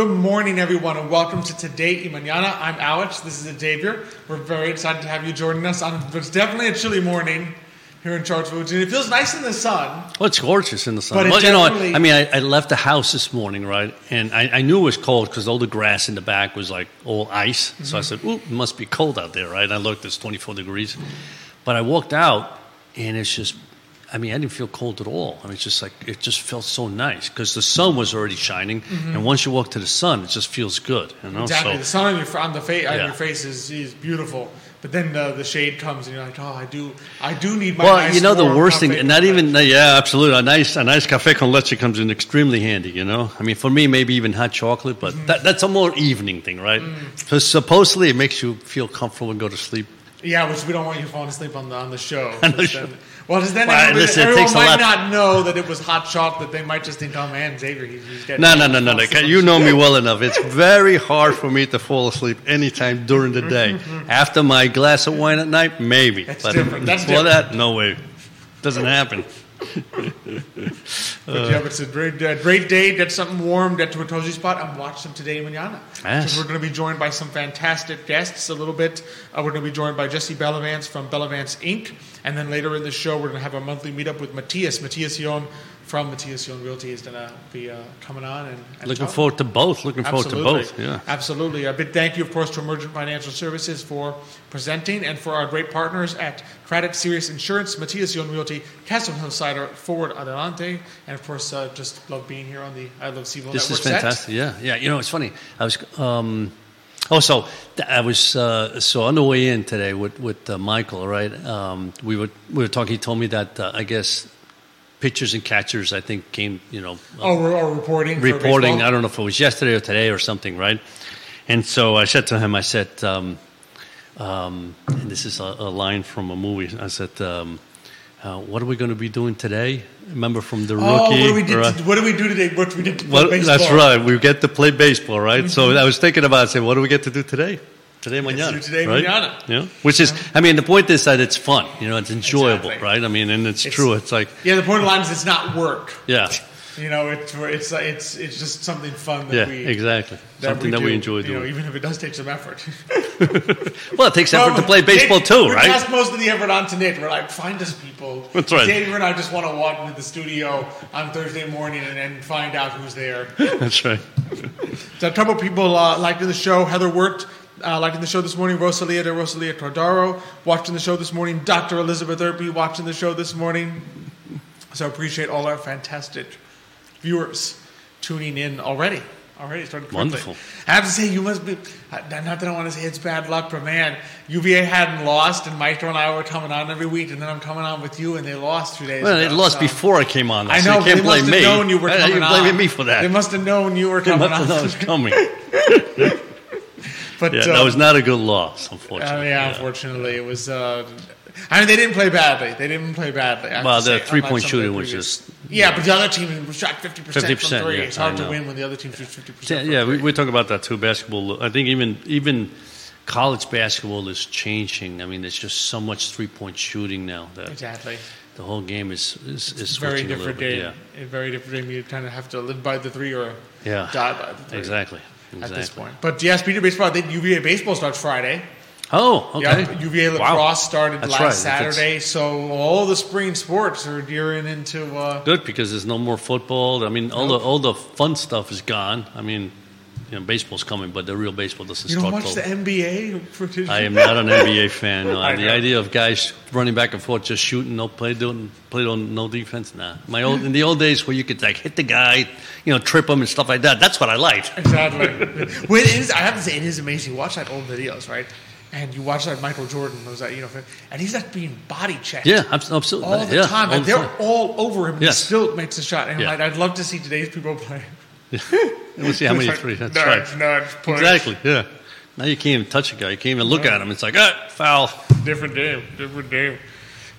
Good morning, everyone, and welcome to Today y Mañana. I'm Alex. This is Xavier. We're very excited to have you joining us on it's definitely a chilly morning here in Charlottesville, Virginia. It feels nice in the sun. Well, it's gorgeous in the sun. But well, you know, definitely- I mean, I, I left the house this morning, right, and I, I knew it was cold because all the grass in the back was like all ice. So Mm-hmm. I said, "Ooh, it must be cold out there, right?" And I looked; it's 24 degrees. But I walked out, and it's just. I mean, I didn't feel cold at all. I mean, it's just like it just felt so nice because the sun was already shining, and once you walk to the sun, it just feels good. You know, Exactly. so the sun on your on the face on your face is, is beautiful, but then uh, the shade comes, and you're like, oh, I do, I do need my. Well, nice you know the worst thing, cafe not even yeah, absolutely. A nice a nice cafe con leche comes in extremely handy. You know, I mean, for me, maybe even hot chocolate, but Mm-hmm. that, that's a more evening thing, right? Mm. Because supposedly it makes you feel comfortable and go to sleep. Yeah, which we don't want you falling asleep on the on the show. On the show. then- well, because then Well, listen, it everyone takes a might lot- not know that it was hot chocolate. They might just think, oh man, Xavier, he's, he's getting No, no, no, no, no. You know me well enough. It's very hard for me to fall asleep anytime during the day. After my glass of wine at night, maybe. That's but different. That's before different. that, no way. Doesn't happen. But yeah, but it's a great, uh, great day. Get something warm. Get to a cozy spot and watch some today manana. Yes. We're going to be joined by some fantastic guests a little bit. Uh, we're going to be joined by Jesse Bellavance from Bellavance Ink. And then later in the show, we're going to have a monthly meetup with Matthias. Matthias John from Matthias John Realty is going to be uh, coming on and, and Looking talking. forward to both. Looking forward Absolutely. to both. Yeah. Absolutely. A big thank you, of course, to Emergent Financial Services for presenting and for our great partners at Craddock Serious Insurance, Matthias John Realty, Castle Hill Cider, Forward Adelante, and of course, uh, just love being here on the I Love CVille This Network is fantastic. Yeah, yeah. You know, it's funny. I was. Um, also, I was uh, so on the way in today with with uh, Michael. Right, um, we were we were talking. He told me that uh, I guess pitchers and catchers. I think came. You know. Oh, we're all reporting. reporting. I don't know if it was yesterday or today or something, right? And so I said to him, I said, um, um, and this is a, a line from a movie. I said, um, uh, "What are we going to be doing today?" Remember from the Oh, rookie? what do we did? right? What do we do today? What we did to Well, baseball? that's right. We get to play baseball, right? So I was thinking about, saying, what do we get to do today? Today, mañana. do today, right? mañana. Yeah. Which is, I mean, the point is that it's fun. You know, it's enjoyable, Exactly. right? I mean, and it's, It's- true. It's like, Yeah, the point of the line is it's not work. yeah, You know, it's it's it's it's just something fun that yeah, we exactly. that Something that do, we enjoy you know, doing. even if it does take some effort. well, it takes effort to play baseball too, we right? passed most of the effort on to Nick. We're like, find us people. That's right. Xavier and I just want to walk into the studio on Thursday morning and, and find out who's there. That's right. so a couple people uh, liking the show. Heather worked. Uh, liking the show this morning, Rosalia de Rosalia Tordaro watching the show this morning. Dr. Elizabeth Erby watching the show this morning. So I appreciate all our fantastic viewers tuning in already. Already started quickly. Wonderful. I have to say, you must be. uh, Not that I want to say it's bad luck, but man, UVA hadn't lost, and Maestro and I were coming on every week, and then I'm coming on with you, and they lost two days Well, ago. they lost so- before I came on. I so know, you can't they blame must me. have known you were coming You're on. blaming me for that. They must have known you were They coming must have known it was coming. but Yeah, uh, that was not a good loss, uh, unfortunately. yeah, unfortunately, it was. Uh, I mean, they didn't play badly. They didn't play badly. I Well, the some of shooting was just- Yeah, but the other team was shot fifty percent from 50%, three. yeah, it's hard to win when the other team shoots fifty Yeah, percent. yeah we, we talk about that too. Basketball, I think even even college basketball is changing. I mean, there's just so much three point shooting now that exactly. the whole game is is, is Very switching a little different game. A very different game. You kind of have to live by the three or Yeah, die by the three. exactly. At this point, but yes, Peter baseball. I think UVA baseball starts Friday. Oh, okay. Yep, UVA Wow. lacrosse started That's last right. That's- Saturday, so all the spring sports are gearing into. Uh, Good because there's no more football. I mean, all the all the fun stuff is gone. I mean, you know, baseball's coming, but the real baseball doesn't you don't start watch till. the NBA. I am not an NBA fan. No. The know. idea of guys running back and forth, just shooting, no play, doing play on no defense. Nah. My old in the old days where you could like hit the guy, you know, trip him and stuff like that. That's what I liked. Exactly. well, it is, I have to say, it is amazing. You watch that old videos, right? And you watch that Michael Jordan was that you know, and he's not being body checked. Yeah, absolutely. All the yeah, time, all and the they're time. all over him. and Yes. He still makes a shot, and Yeah. Like, I'd love to see today's people play. We'll see how many like, three. That's nudge, right. nudge, push. Exactly. Yeah. Now you can't even touch a guy. You can't even look at him. It's like, ah, foul. Different game, different game.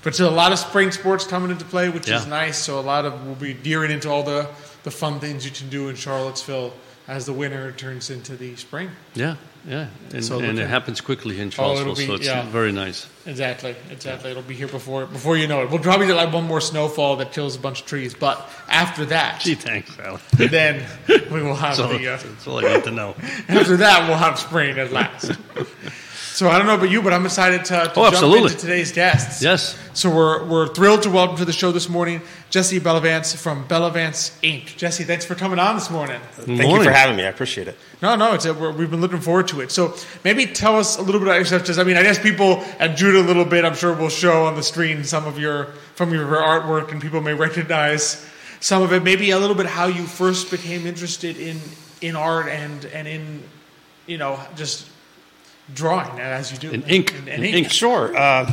But so a lot of spring sports coming into play, which is nice. So a lot of we'll be gearing into all the the fun things you can do in Charlottesville as the winter turns into the spring. Yeah, yeah, and, So and it happens quickly in Oh, Charlottesville, it'll be- so it's yeah. very nice. Exactly, exactly. It'll be here before before you know it. We'll probably get like one more snowfall that kills a bunch of trees, but after that, Gee, thanks, Alan. then we will have So, the. Uh, that's all I need to know. after that, we'll have spring at last. so I don't know about you, but I'm excited to, to Oh, jump absolutely. into today's guests. Yes. So we're we're thrilled to welcome to the show this morning Jesse Bellavance from Bellavance Ink. Jesse, thanks for coming on this morning. Thank you for having me. I appreciate it. No, no, it's a, we're, we've been looking forward to it. So maybe tell us a little bit about yourself. Just, I mean, I guess people at Judah a little bit. I'm sure will show on the screen some of your from your artwork, and people may recognize some of it. Maybe a little bit how you first became interested in in art and and in you know just drawing as you do In ink. And, In ink. Sure. Uh,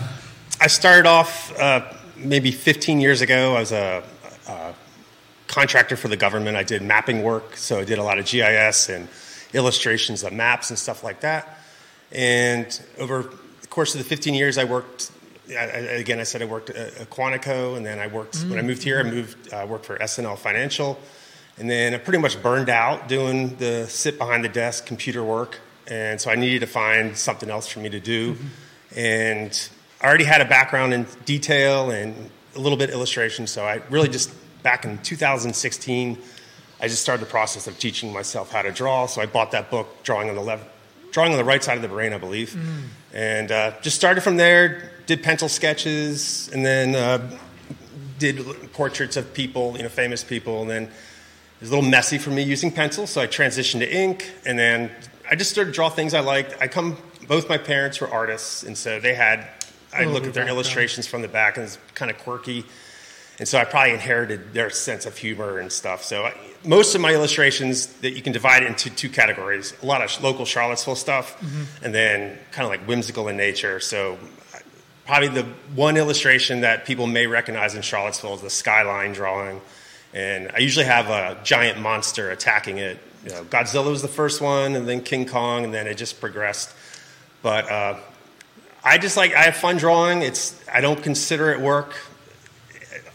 I started off uh, maybe 15 years ago. I was a, a contractor for the government. I did mapping work, so I did a lot of GIS and illustrations of maps and stuff like that. And over the course of the 15 years, I worked. I, I- again, I said I worked at, at Quantico, and then I worked when I moved here. I moved uh, worked for SNL Financial, and then I pretty much burned out doing the sit behind the desk computer work, and so I needed to find something else for me to do. And I already had a background in detail and a little bit illustration, so I really just back in 2016, I just started the process of teaching myself how to draw. So I bought that book, Drawing on the Left, Drawing on the Right Side of the Brain, I believe, and uh, just started from there. Did pencil sketches, and then uh, did portraits of people, you know, famous people, and then it was a little messy for me using pencil, so I transitioned to ink, and then I just started to draw things I liked. I come, both my parents were artists, and so they had. I look at their background. illustrations from the back, and it's kind of quirky, and so I probably inherited their sense of humor and stuff. So I, most of my illustrations that you can divide into two categories: a lot of local Charlottesville stuff, mm-hmm. and then kind of like whimsical in nature. So probably the one illustration that people may recognize in Charlottesville is the skyline drawing. And I usually have a giant monster attacking it. You know, Godzilla was the first one, and then King Kong, and then it just progressed. But uh, I just like I have fun drawing. It's I don't consider it work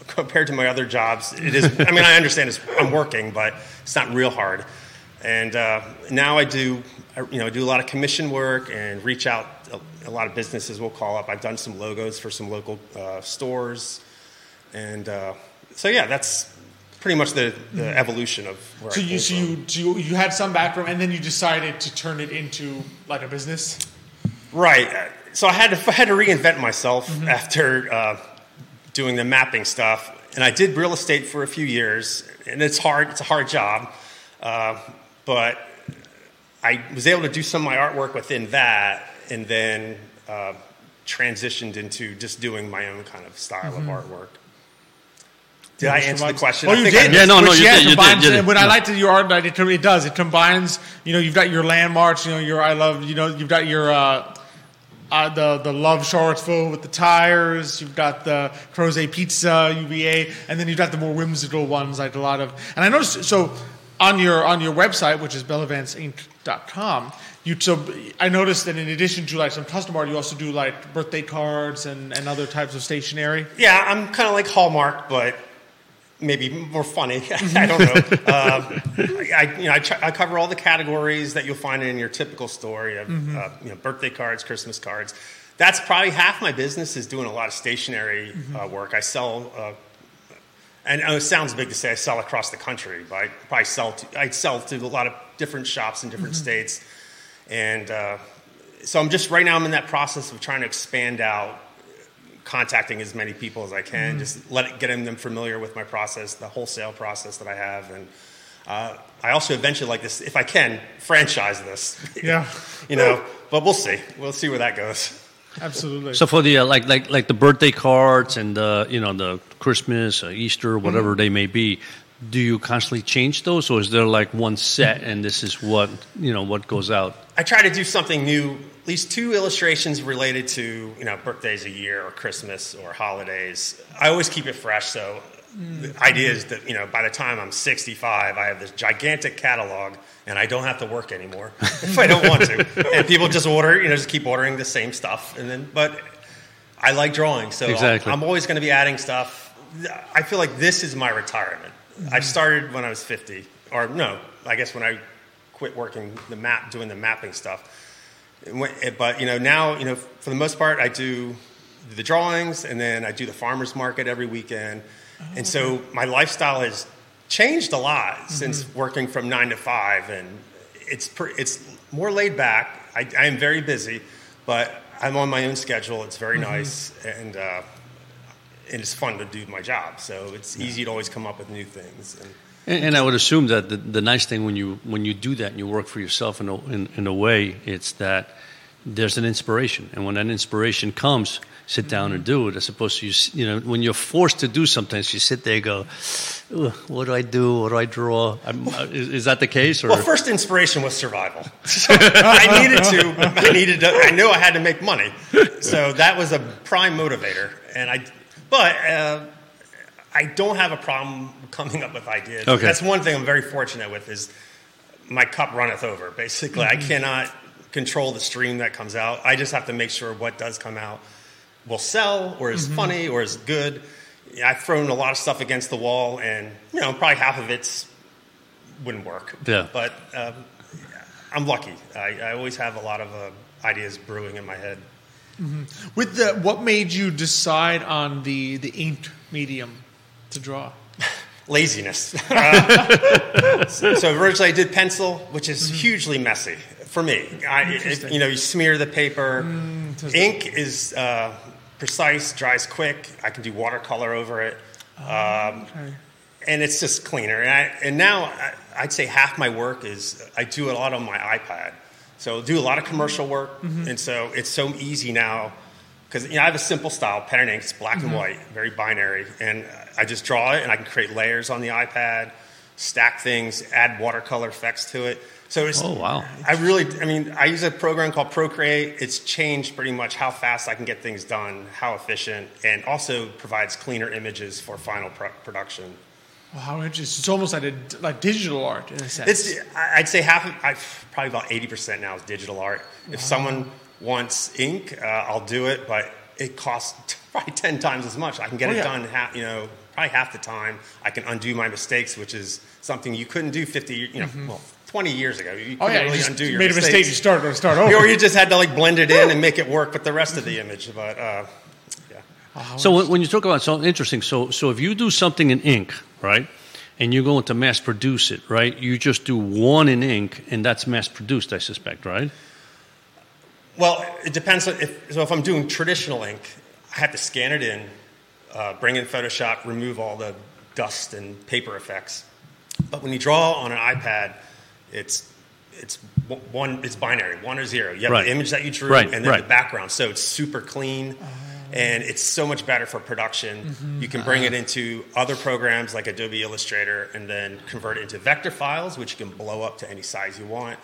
compared to my other jobs. It is. I mean, I understand it's, I'm working, but it's not real hard. And uh, now I do, I, you know, do a lot of commission work and reach out. A, a lot of businesses will call up. I've done some logos for some local uh, stores, and uh, so yeah, that's pretty much the, the evolution of where So I you, came so you, so you you had some background, and then you decided to turn it into like a business. Right. So I had to I had to reinvent myself Mm-hmm. after uh, doing the mapping stuff, and I did real estate for a few years, and it's hard. It's a hard job, uh, but I was able to do some of my artwork within that, and then uh, transitioned into just doing my own kind of style of artwork. Did I answer the question? Oh, I you think I did. Yeah, no, no, Which, you yeah, did, you did, you did. When I Yeah. liked it, your art, it, it does. It combines. You know, you've got your landmarks. You know, your I love. You know, you've got your. Uh, uh, the the love Charlottesville with the tires. You've got the Crozet Pizza UVA, and then you've got the more whimsical ones like a lot of. And I noticed so on your on your website, which is bellavanceink.com, you so I noticed that in addition to like some custom art, you also do like birthday cards and, and other types of stationery. Yeah, I'm kind of like Hallmark, but maybe more funny. I don't know. um, I, you know, I, try, I cover all the categories that you'll find in your typical store. You have, uh, you know, birthday cards, Christmas cards. That's probably half my business is doing a lot of stationery uh, work. I sell, uh, and uh, it sounds big to say I sell across the country, but I probably sell to, I sell to a lot of different shops in different states, and uh, so I'm just right now I'm in that process of trying to expand out contacting as many people as I can, just let it, getting them familiar with my process, the wholesale process that I have, and uh, I also eventually like this, if I can, franchise this. Yeah. you know, but we'll see. We'll see where that goes. Absolutely. So for the uh, like like like the birthday cards and the you know the Christmas, uh, Easter, whatever Mm-hmm. they may be, do you constantly change those, or is there like one set and this is what you know what goes out? I try to do something new, at least two illustrations related to you know birthdays a year or Christmas or holidays. I always keep it fresh, so the mm. idea is that you know by the time I'm 65, I have this gigantic catalog and I don't have to work anymore if I don't want to, and people just order, you know, just keep ordering the same stuff, and then but I like drawing, so I'll- Exactly. I'm always going to be adding stuff. I feel like this is my retirement. I started when I was 50, or no, I guess when I quit working the map, doing the mapping stuff. But you know now, you know, for the most part, I do the drawings, and then I do the farmers market every weekend. And so my lifestyle has changed a lot since working from nine to five, and it's pre- it's more laid back. I, I am very busy, but I'm on my own schedule. It's very nice, and uh, and it's fun to do my job. So it's easy to always come up with new things. And, And, and I would assume that the, the nice thing when you when you do that and you work for yourself in a, in, in a way, it's that there's an inspiration, and when that inspiration comes, sit down and do it. As opposed to you, you know, when you're forced to do something, you sit there and go, "What do I do? What do I draw?" I'm, uh, is, is that the case? Or well, first inspiration was survival. So I needed to. I needed to. I knew I had to make money, so that was a prime motivator. And I, but uh, I don't have a problem coming up with ideas. Okay. That's one thing I'm very fortunate with is my cup runneth over. Basically, I cannot control the stream that comes out. I just have to make sure what does come out will sell or is funny or is good. I've thrown a lot of stuff against the wall, and you know, probably half of it's wouldn't work. Yeah. But um, I'm lucky. I, I always have a lot of uh, ideas brewing in my head. With the what made you decide on the the inked medium to draw? laziness. Uh, so, so originally I did pencil, which is hugely messy for me. I, it, you know, you smear the paper. so- Ink is uh, precise, dries quick. I can do watercolor over it, um, Okay. and it's just cleaner. And, I, and now I, I'd say half my work is I do a lot on my iPad. So do a lot of commercial work, mm-hmm. and so it's so easy now because you know, I have a simple style, pen and ink, it's black and mm-hmm. white, very binary, and I just draw it, and I can create layers on the iPad, stack things, add watercolor effects to it. So it's, Oh, wow. I really, I mean, I use a program called Procreate. It's changed pretty much how fast I can get things done, how efficient, and also provides cleaner images for final pro- production. Well, how interesting! It's almost like a, like digital art in a sense. It's, I- I'd say half, of, I, probably about 80% now is digital art. If someone wants ink, uh, I'll do it, but it costs probably 10 times as much. I can get Oh, it yeah. done, half, you know, probably half the time. I can undo my mistakes, which is something you couldn't do 50, you know, well, 20 years ago. You oh yeah, really you just undo your made a mistake. You start or start over. or you just had to like blend it in and make it work with the rest of the image. But uh, yeah. So when, when you talk about something interesting, so so if you do something in ink, right, and you're going to mass produce it, right, you just do one in ink, and that's mass produced, I suspect, right? Well, it depends. If, so if I'm doing traditional ink, I have to scan it in, uh, bring in Photoshop, remove all the dust and paper effects. But when you draw on an iPad, it's it's one. It's binary, one or zero. You have Right. the image that you drew, Right, and then right. the background. So it's super clean. And it's so much better for production. Mm-hmm. You can bring uh-huh. it into other programs like Adobe Illustrator and then convert it into vector files, which you can blow up to any size you want.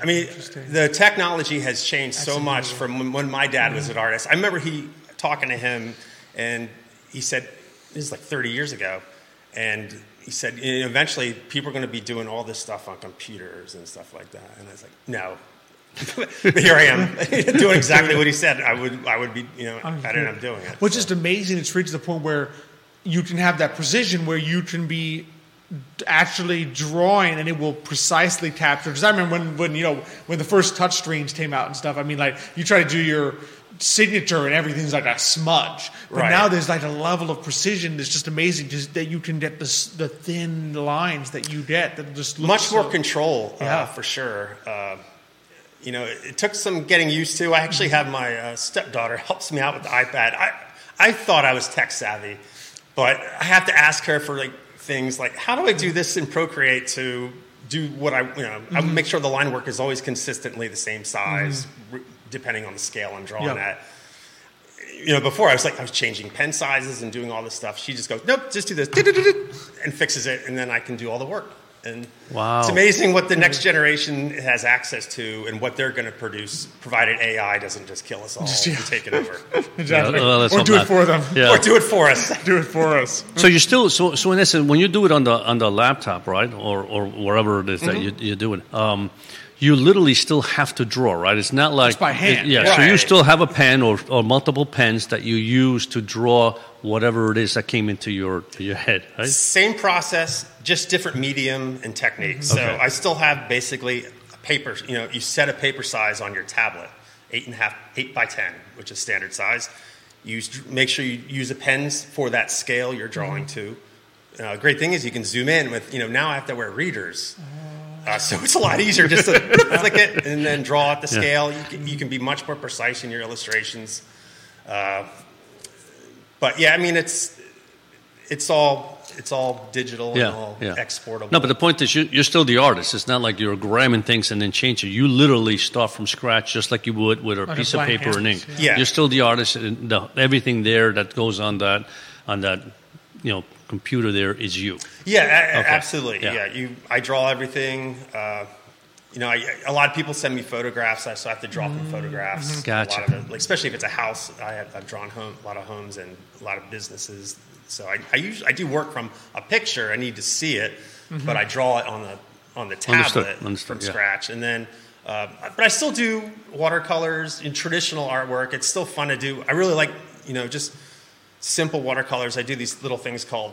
I mean, the technology has changed so much from when, my dad was mm-hmm. an artist. I remember he talking to him, and he said, "This is like 30 years ago," and he said, "Eventually, people are going to be doing all this stuff on computers and stuff like that." And I was like, "No." here I am doing exactly what he said. I would, I would be, you know, I didn't. I'm doing it. What's is amazing, it's reached the point where you can have that precision where you can be actually drawing and it will precisely capture. Because I remember when, when, you know, when the first touch screens came out and stuff, I mean, like, you try to do your signature and everything's like a smudge. But Right. now there's like a level of precision that's just amazing just that you can get the, the thin lines that you get that just much more so- control uh, Yeah. for sure. Uh, you know, it, it took some getting used to. I actually have my uh, stepdaughter helps me out with the iPad. I I thought I was tech savvy, but I have to ask her for like things like how do I do this in Procreate to do what I you know Mm-hmm. make sure the line work is always consistently the same size r- depending on the scale I'm drawing Yeah. at. You know, before I was like I was changing pen sizes and doing all this stuff. She just goes, nope, just do this, and fixes it, and then I can do all the work. And Wow. it's amazing what the next generation has access to and what they're going to produce, provided AI doesn't just kill us all Just, yeah. and take it over, Exactly. Yeah, well, or hope do it for them. Yeah. or do it for us. Do it for us. So you're still so so in essence when you do it on the on the laptop, right, or or wherever it is that you you do it, um, you literally still have to draw, right? It's not like It's by hand. yeah, so you still have a pen or, or multiple pens that you use to draw whatever it is that came into your your head, right? Same process, just different medium and technique. So Okay. I still have basically a paper. You know, you set a paper size on your tablet, eight and a half, eight by ten, which is standard size. You make sure you use the pens for that scale you're drawing to. Uh, great thing is you can zoom in with. You know, now I have to wear readers. Uh, so it's a lot easier just to click it and then draw at the Yeah. scale. You can, you can be much more precise in your illustrations. Uh, but yeah, I mean it's it's all it's all digital Yeah, and all yeah. exportable. No, but the point is, you, you're still the artist. It's not like you're grabbing things and then changing. You literally start from scratch, just like you would with a Like a piece of blank paper and ink. canvas, yeah. You're still the artist, and the, everything there that goes on that on that you know computer there is you. yeah, a- a- Okay. absolutely. Yeah. Yeah. you I draw everything. Uh, you know, I, a lot of people send me photographs, so I have to draw from photographs. Gotcha. A lot of it, like, especially if it's a house, I have, I've drawn home, a lot of homes and a lot of businesses. So I, I usually I do work from a picture. I need to see it, but I draw it on the on the tablet understood, from yeah. scratch, and then. Uh, but I still do watercolors in traditional artwork. It's still fun to do. I really like, you know, just simple watercolors. I do these little things called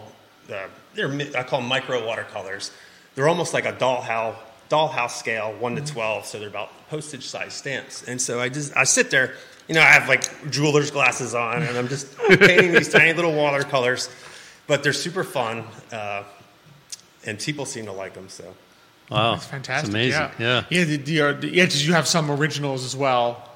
uh, they're I call them micro watercolors. They're almost like a dollhouse dollhouse scale, one to twelve. So they're about postage size stamps. And so I just I sit there, you know, I have like jeweler's glasses on, and I'm just painting these tiny little watercolors, but they're super fun, uh, and people seem to like them. So Wow, That's fantastic. It's amazing. Yeah. Yeah. Yeah. The, the, uh, the, yeah. Did you have some originals as well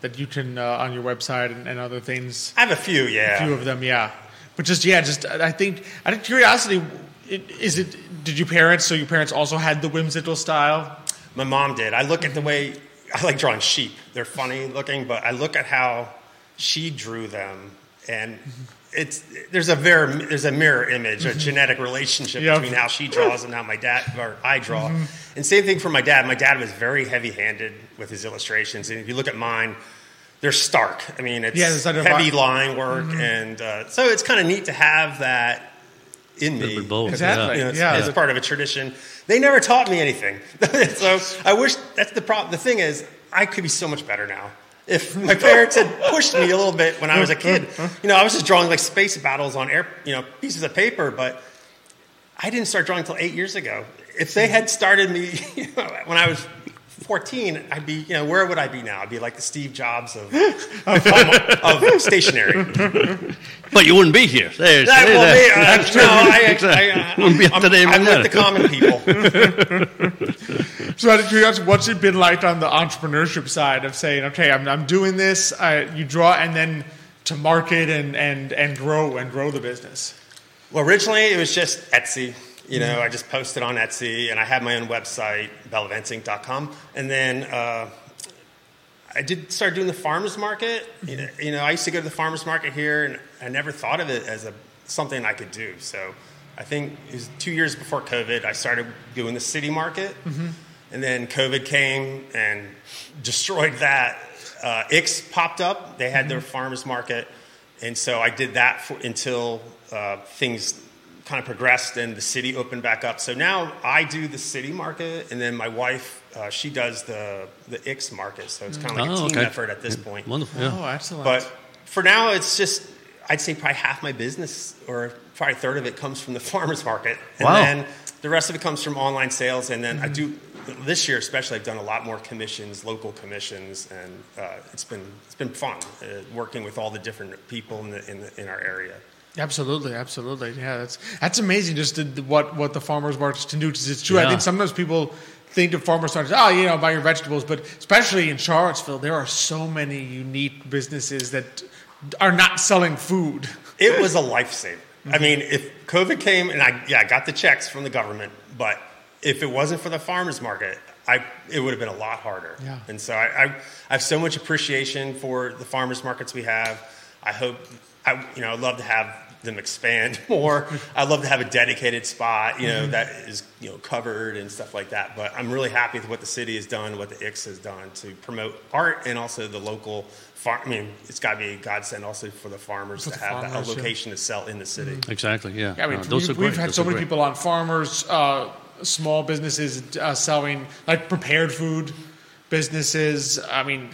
that you can uh, on your website and, and other things? I have a few, yeah. A few of them. Yeah. But just yeah, just I think out of curiosity, it, is it? Did your parents? So your parents also had the whimsical style. My mom did. I look at the way I like drawing sheep. They're funny looking, but I look at how she drew them, and it's there's a very there's a mirror image, a mm-hmm. genetic relationship Yeah. between how she draws and how my dad or I draw. Mm-hmm. And same thing for my dad. My dad was very heavy-handed with his illustrations, and if you look at mine. They're stark. I mean, it's Yeah, there's like a heavy line work, mm-hmm. and uh, so it's kind of neat to have that in Little me. bit both, Exactly. You know, Yeah. it's part of a tradition. They never taught me anything. so I wish that's the problem. The thing is, I could be so much better now. If my parents had pushed me a little bit when I was a kid, you know, I was just drawing like space battles on air, you know, pieces of paper, but I didn't start drawing until eight years ago. If they had started me you know, when I was 14, I'd be, you know, where would I be now? I'd be like the Steve Jobs of, of, of stationery. But you wouldn't be here. There's, That there- will there. be, uh, no, I, I, I, Wouldn't be up I'm, to date I'm with with the common people. So out of curiosity, what's it been like on the entrepreneurship side of saying, okay, I'm, I'm doing this, uh, you draw, and then to market and, and, and grow and grow the business? Well, originally it was just Etsy. You know, I just posted on Etsy, and I had my own website, bellavanceink.com. And then uh, I did start doing the farmers market. You know, you know, I used to go to the farmers market here, and I never thought of it as a something I could do. So I think it was two years before COVID, I started doing the city market, and then COVID came and destroyed that. Uh, Ix popped up; they had their farmers market, and so I did that for, until uh, things kind of progressed and the city opened back up. So now I do the city market, and then my wife uh, she does the the Ix market. So it's kind of like Oh, a team okay. effort at this point. Wonderful. Yeah. Oh, excellent. But for now, it's just I'd say probably half my business, or probably a third of it, comes from the farmers market, and Wow. then the rest of it comes from online sales. And then I do this year, especially, I've done a lot more commissions, local commissions, and uh, it's been it's been fun uh, working with all the different people in the, in, the, in our area. Absolutely, absolutely. Yeah, that's that's amazing. Just the, the- what what the farmers markets can do. it's true. I think sometimes people think of farmers markets. Oh, ah, you know, buy your vegetables. But especially in Charlottesville, there are so many unique businesses that are not selling food. It was a lifesaver. I mm-hmm. mean, if COVID came and I yeah I got the checks from the government, but if it wasn't for the farmers market, I it would have been a lot harder. Yeah. And so I, I, I have so much appreciation for the farmers markets we have. I hope I you know I'd love to have them expand more. I'd love to have a dedicated spot, you know, that is you know covered and stuff like that. But I'm really happy with what the city has done, what the Ix has done to promote art and also the local farm. I mean, it's got to be a godsend also for the farmers For to the have farmers, a yeah. location to sell in the city. Exactly. Yeah. Yeah, I mean, No, those we've, are great. we've had Those so many great. people on farmers. Uh, small businesses uh, selling like prepared food businesses. I mean,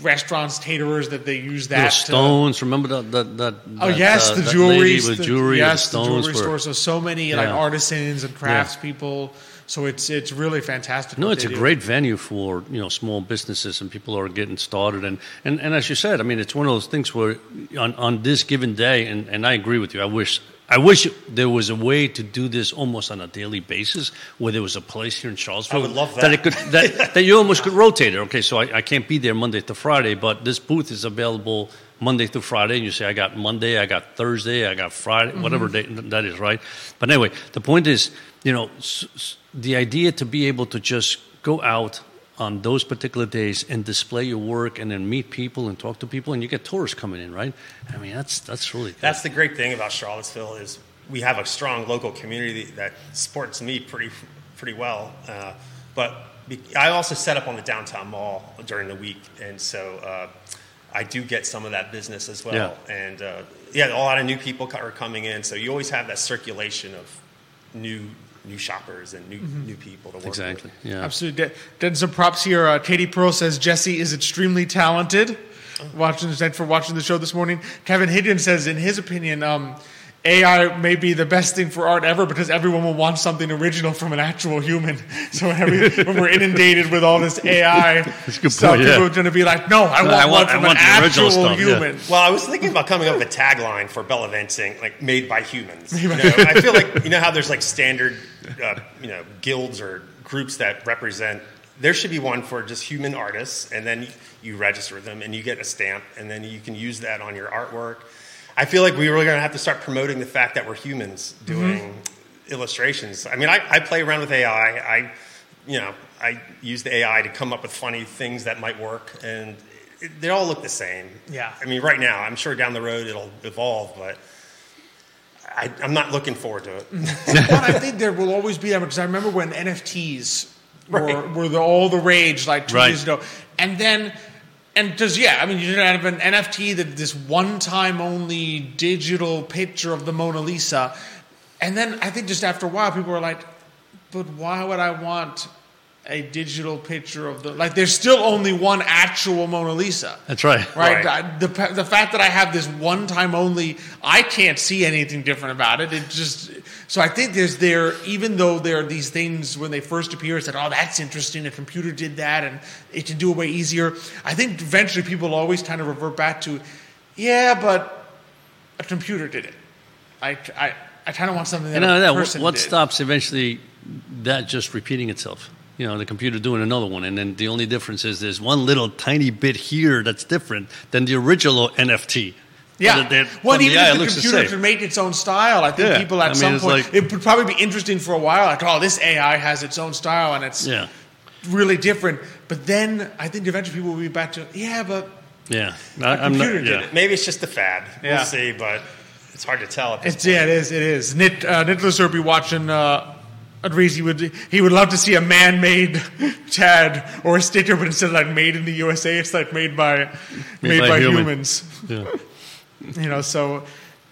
restaurants, caterers that they use that. Little to- stones. Remember that? that, that Oh that, yes, uh, the jewelry, the- jewelry. Yes, the the jewelry were, store. So so many like artisans and craftspeople. So it's it's really fantastic. No, it's a do. great venue for you know small businesses and people are getting started and, and, and as you said, I mean it's one of those things where on, on this given day and, and I agree with you. I wish I wish there was a way to do this almost on a daily basis where there was a place here in Charlottesville I would love that that. it could that, that you almost could rotate it. Okay, so I, I can't be there Monday to Friday, but this booth is available Monday through Friday, and you say I got Monday, I got Thursday, I got Friday, mm-hmm. whatever day that is, right? But anyway, the point is, you know, s- s- the idea to be able to just go out on those particular days and display your work and then meet people and talk to people and you get tourists coming in, right? I mean, that's that's really good. That's the great thing about Charlottesville is we have a strong local community that supports me pretty pretty well. Uh, but I also set up on the downtown mall during the week, and so uh, I do get some of that business as well. Yeah. And uh, yeah, a lot of new people are coming in, so you always have that circulation of new new shoppers and new new people to work exactly. with. Yeah. Absolutely. Then some props here. Uh, Katie Pearl says Jesse is extremely talented. Watching thanks for watching the show this morning. Kevin Higgins says, in his opinion, um, AI may be the best thing for art ever because everyone will want something original from an actual human. So when, every, when we're inundated with all this AI That's stuff, point, yeah. people are going to be like, "No, I want, I one want- I from want an actual stuff, yeah. human." Well, I was thinking about coming up with a tagline for Bellavance Ink, like "Made by Humans." You know, I feel like you know how there's like standard, uh, you know, guilds or groups that represent. There should be one for just human artists, and then you register them, and you get a stamp, and then you can use that on your artwork. I feel like we really going to have to start promoting the fact that we're humans doing mm-hmm. illustrations. I mean, I, I play around with AI. I, you know, I use the AI to come up with funny things that might work, and it, they all look the same. Yeah. I mean, right now, I'm sure down the road it'll evolve, but I, I'm not looking forward to it. but I think there will always be that because I remember when NFTs were, Right. were the, all the rage like two Right. years ago, and then and just yeah, I mean you did have an NFT that this one time only digital picture of the Mona Lisa, and then I think just after a while people were like, but why would I want a digital picture of the like? There's still only one actual Mona Lisa. That's right. Right. Right. I- The, the fact that I have this one time only, I can't see anything different about it. It just so I think there's there even though there are these things when they first appear, it's like oh that's interesting. A computer did that and it can do it way easier. I think eventually people always kind of revert back to, yeah, but a computer did it. I I, I kind of want something that a what, person what did. stops eventually that just repeating itself? You know, the computer doing another one, and then the only difference is there's one little tiny bit here that's different than the original NFT. Yeah. But it- well, even the eye, if it the looks the computer same. could make its own style, I think Yeah. people at I mean, some point like- it would probably be interesting for a while. Like, oh, this AI has its own style and it's Yeah, really different. But then I think eventually people will be back to yeah, but yeah. I, I'm not. computer did Yeah. it. Maybe it's just a fad. Yeah. We'll see, but it's hard to tell. At this it's yeah, it is. It is. Nit, uh, Nicholas would be watching. Uh, agrees he would he would love to see a man-made Chad or a sticker, but instead of like made in the USA, it's like made by made, by by, human. humans. Yeah. You know, so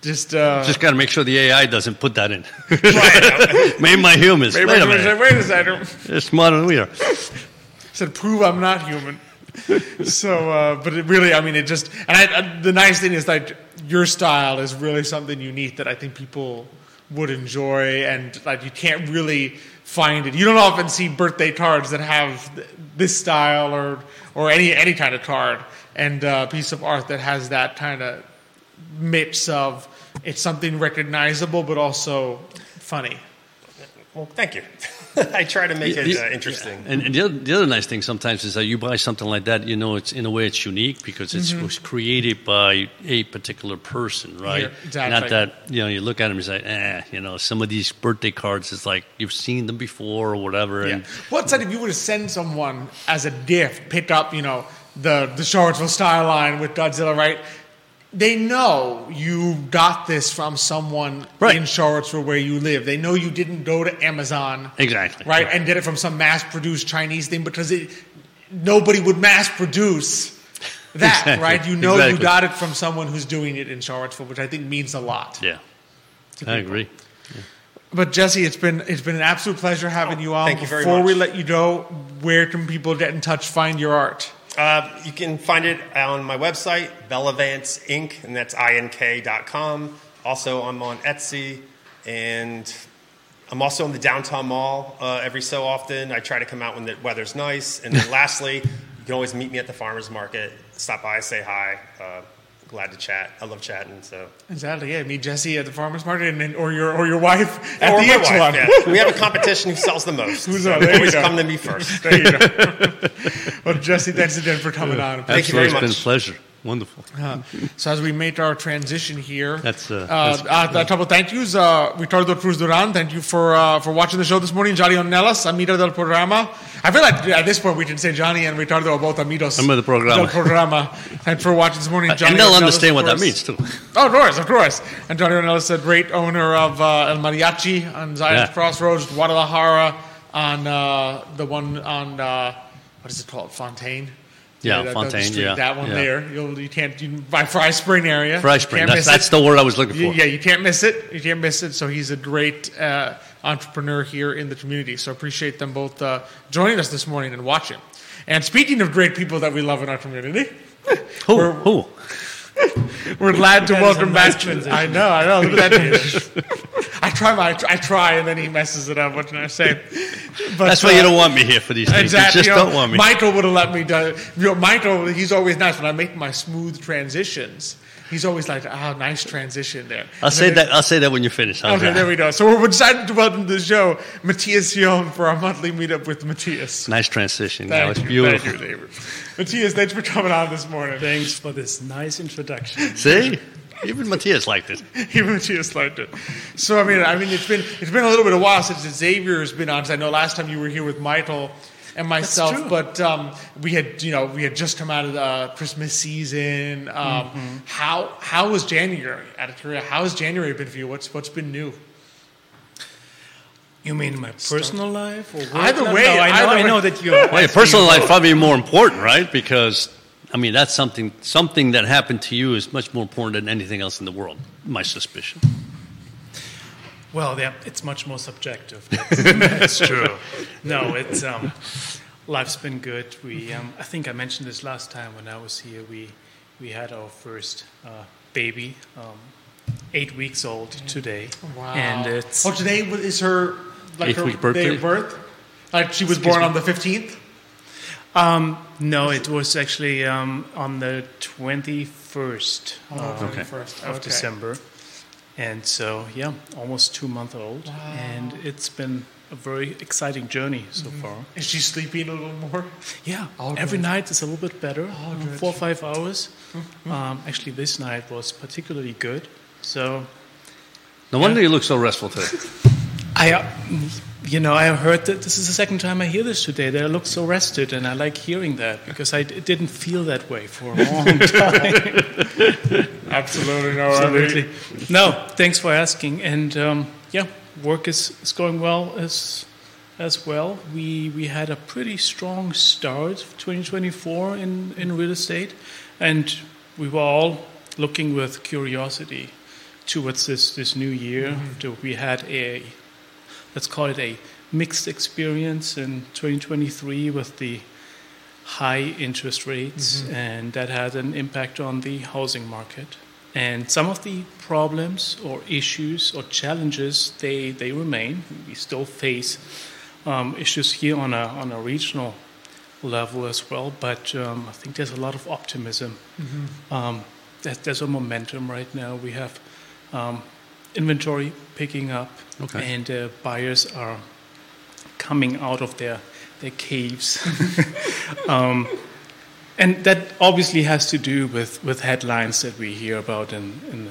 just uh, Just got to make sure the AI doesn't put that in. Right. Made my humans. made Wait by a humans. minute. Wait a second. They're smarter than we are. said prove I'm not human. so, uh, but it really, I mean, it just, and I, I, the nice thing is that your style is really something unique that I think people would enjoy, and like you can't really find it. You don't often see birthday cards that have th- this style or or any any kind of card and uh, piece of art that has that kind of mix of it's something recognizable but also funny. well, thank you. I try to make it The- uh, interesting. And, and the, other, the other nice thing sometimes is that you buy something like that, you know, it's in a way it's unique because it was created by a particular person, right? Yeah, exactly. Not that you know you look at them and you say, eh, you know, some of these birthday cards is like you've seen them before or whatever, Yeah. and What's that if you were to send someone as a gift, pick up, you know, the the Charlottesville style line with Godzilla, right? They know you got this from someone Right. in Charlottesville where you live. They know you didn't go to Amazon, exactly right, and get it from some mass-produced Chinese thing because it, nobody would mass-produce that, Exactly. right? You know you got it from someone who's doing it in Charlottesville, which I think means a lot. yeah, I agree. But Jesse, it's been it's been an absolute pleasure having oh, you on. thank you very Before we let you go, where can people get in touch, find your art? Uh, you can find it on my website, Bellavance Ink., and that's ink.com. Also, I'm on Etsy, and I'm also in the downtown mall uh, every so often. I try to come out when the weather's nice. And then lastly, you can always meet me at the farmer's market. Stop by, say hi. Uh, glad to chat. I love chatting. So, Exactly. Yeah, meet Jesse at the farmers market, and then, or your or your wife at or the my X wife, one. yeah. We have a competition who sells the most. Who's so on? There always go. come to me first. There you go. well, Jesse, thanks again for coming on. Thank you very much. it's been a pleasure. Wonderful. Uh, so as we make our transition here, That's, uh, uh, that's- uh, a couple thank yous. Uh, Ricardo Cruz Duran, thank you for uh, for watching the show this morning. Johnny Ornelas, amigo del programa. I feel like at this point we can say Johnny and Ricardo are both amigos Amigo del programa. programa. Thanks for watching this morning. Johnny and they'll understand what that means too. Oh, of course, of course. And Johnny Ornelas, a great owner of uh, El Mariachi on Zion's Yeah. Crossroads, Guadalajara, on uh, the one on uh, what is it called, Fontaine. Yeah, that- that Fontaine, street, yeah, that one yeah. there. You'll, you can't you, by Fry Spring area. Fry Spring. That's, that's the word I was looking You- for. Yeah, you can't miss it. You can't miss it. So he's a great uh, entrepreneur here in the community. So appreciate them both uh, joining us this morning and watching. And speaking of great people that we love in our community, Who? We're- Who? we're glad to That is welcome a back. nice transition. I know, I know. Look at that. I try my, I try, and then he messes it up. What can I say? But, That's why uh, you don't want me here for these things. Exactly. You just you know, don't want me. Michael would have let me do. You know, Michael, he's always nice when I make my smooth transitions. He's always like, "Ah, nice transition there." I'll And say then- that. I'll say that when you finish. How's Okay, that? there we go. So we're excited to welcome to the show Matthias John for our monthly meetup with Matthias. Nice transition. Thank that was you, beautiful. Thank you, David. Matthias, thanks for coming on this morning. Thanks for this nice introduction. See, even Matthias liked it. Even Matthias liked it. So I mean, I mean, it's been it's been a little bit of a while since Xavier has been on. 'cause I know last time you were here with Michael and myself, but um, we had you know we had just come out of the Christmas season. Um, Mm-hmm. How how was January? Out of curiosity, how has January been for you? What's what's been new? You mean my personal life or work Either way, No, I know, either I way. know that you're. Well, your personal life probably more important, right? Because I mean, that's something something that happened to you is much more important than anything else in the world. My suspicion. Well, yeah, it's much more subjective. That's, that's true. No, it's um, life's been good. We, um, I think I mentioned this last time when I was here. We we had our first uh, baby, um, eight weeks old today, Wow! and it's oh today is her like Eighth her week day birthday? of birth. Like she was Excuse born me? on the fifteenth. um, no, it was actually um, on the twenty first Okay. First of December. And so, yeah, almost two months old. And it's been a very exciting journey so far. Is she sleeping a little more? Yeah, every good. night is a little bit better. um. Four or five hours. Um, actually, this night was particularly good. So, No wonder you look so restful today. I, uh, you know, I heard that this is the second time I hear this today. That I look so rested, and I like hearing that because I d- didn't feel that way for a long time. Absolutely no. Absolutely. No, thanks for asking. And um, yeah, work is, is going well as as well. We we had a pretty strong start of 2024 in, in real estate, and we were all looking with curiosity towards this this new year. So We had a let's call it a mixed experience in 2023 with the high interest rates, and that had an impact on the housing market. And some of the problems or issues or challenges they they remain. We still face um, issues here on a on a regional level as well, but um, I think there's a lot of optimism. Um, there's, there's a momentum right now. We have um, inventory picking up, Okay. and uh, buyers are coming out of their their caves. um, and that obviously has to do with, with headlines that we hear about in, in, the,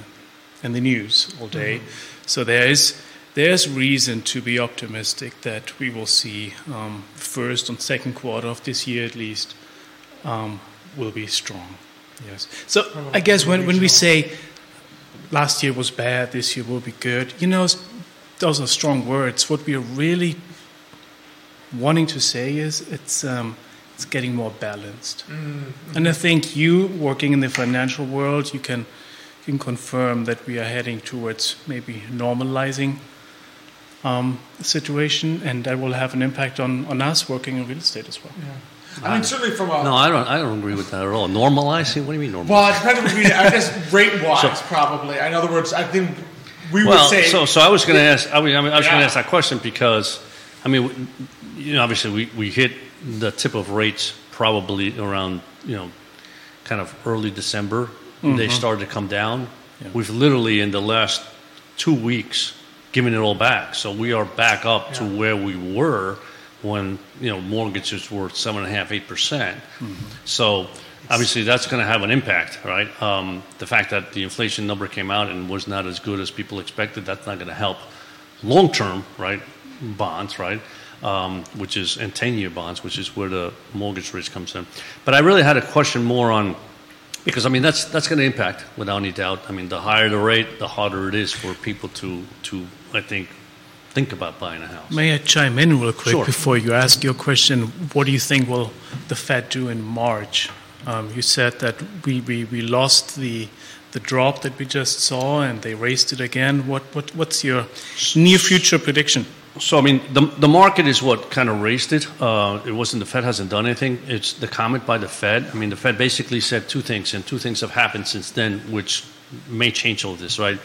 in the news all day. So there is there's reason to be optimistic that we will see um, first and second quarter of this year at least um, will be strong. Yes. So I guess when, when we say last year was bad, this year will be good, you know, those are strong words. What we are really wanting to say is it's um, it's getting more balanced. And I think you working in the financial world, you can you can confirm that we are heading towards maybe normalizing um, situation, and that will have an impact on, on us working in real estate as well. I mean, certainly from a No, I don't. I don't agree with that at all. Normalizing? What do you mean normalizing? well, it depends on what we I guess rate wise, probably. In other words, I think we Well, would say so so I was going to ask. I mean, I, mean, I was going to ask that question because, I mean, you know, obviously we, we hit the tip of rates probably around you know, kind of early December. They mm-hmm. started to come down. We've literally in the last two weeks given it all back. So we are back up to where we were when you know mortgages were seven and a half, eight percent. So obviously that's going to have an impact, right? Um, the fact that the inflation number came out and was not as good as people expected, that's not going to help long term, right? Bonds, right? Um, which is and ten year bonds, which is where the mortgage rates comes in. But I really had a question more on because I mean that's that's going to impact without any doubt. I mean, the higher the rate, the harder it is for people to to I think think about buying a house. May I chime in real quick Sure. before you ask your question? What do you think will the Fed do in March? Um, you said that we, we, we lost the the drop that we just saw, and they raised it again. What what what's your near future prediction? So I mean, the the market is what kind of raised it. Uh, it wasn't the Fed hasn't done anything. It's the comment by the Fed. I mean, the Fed basically said two things, and two things have happened since then, which may change all this, right?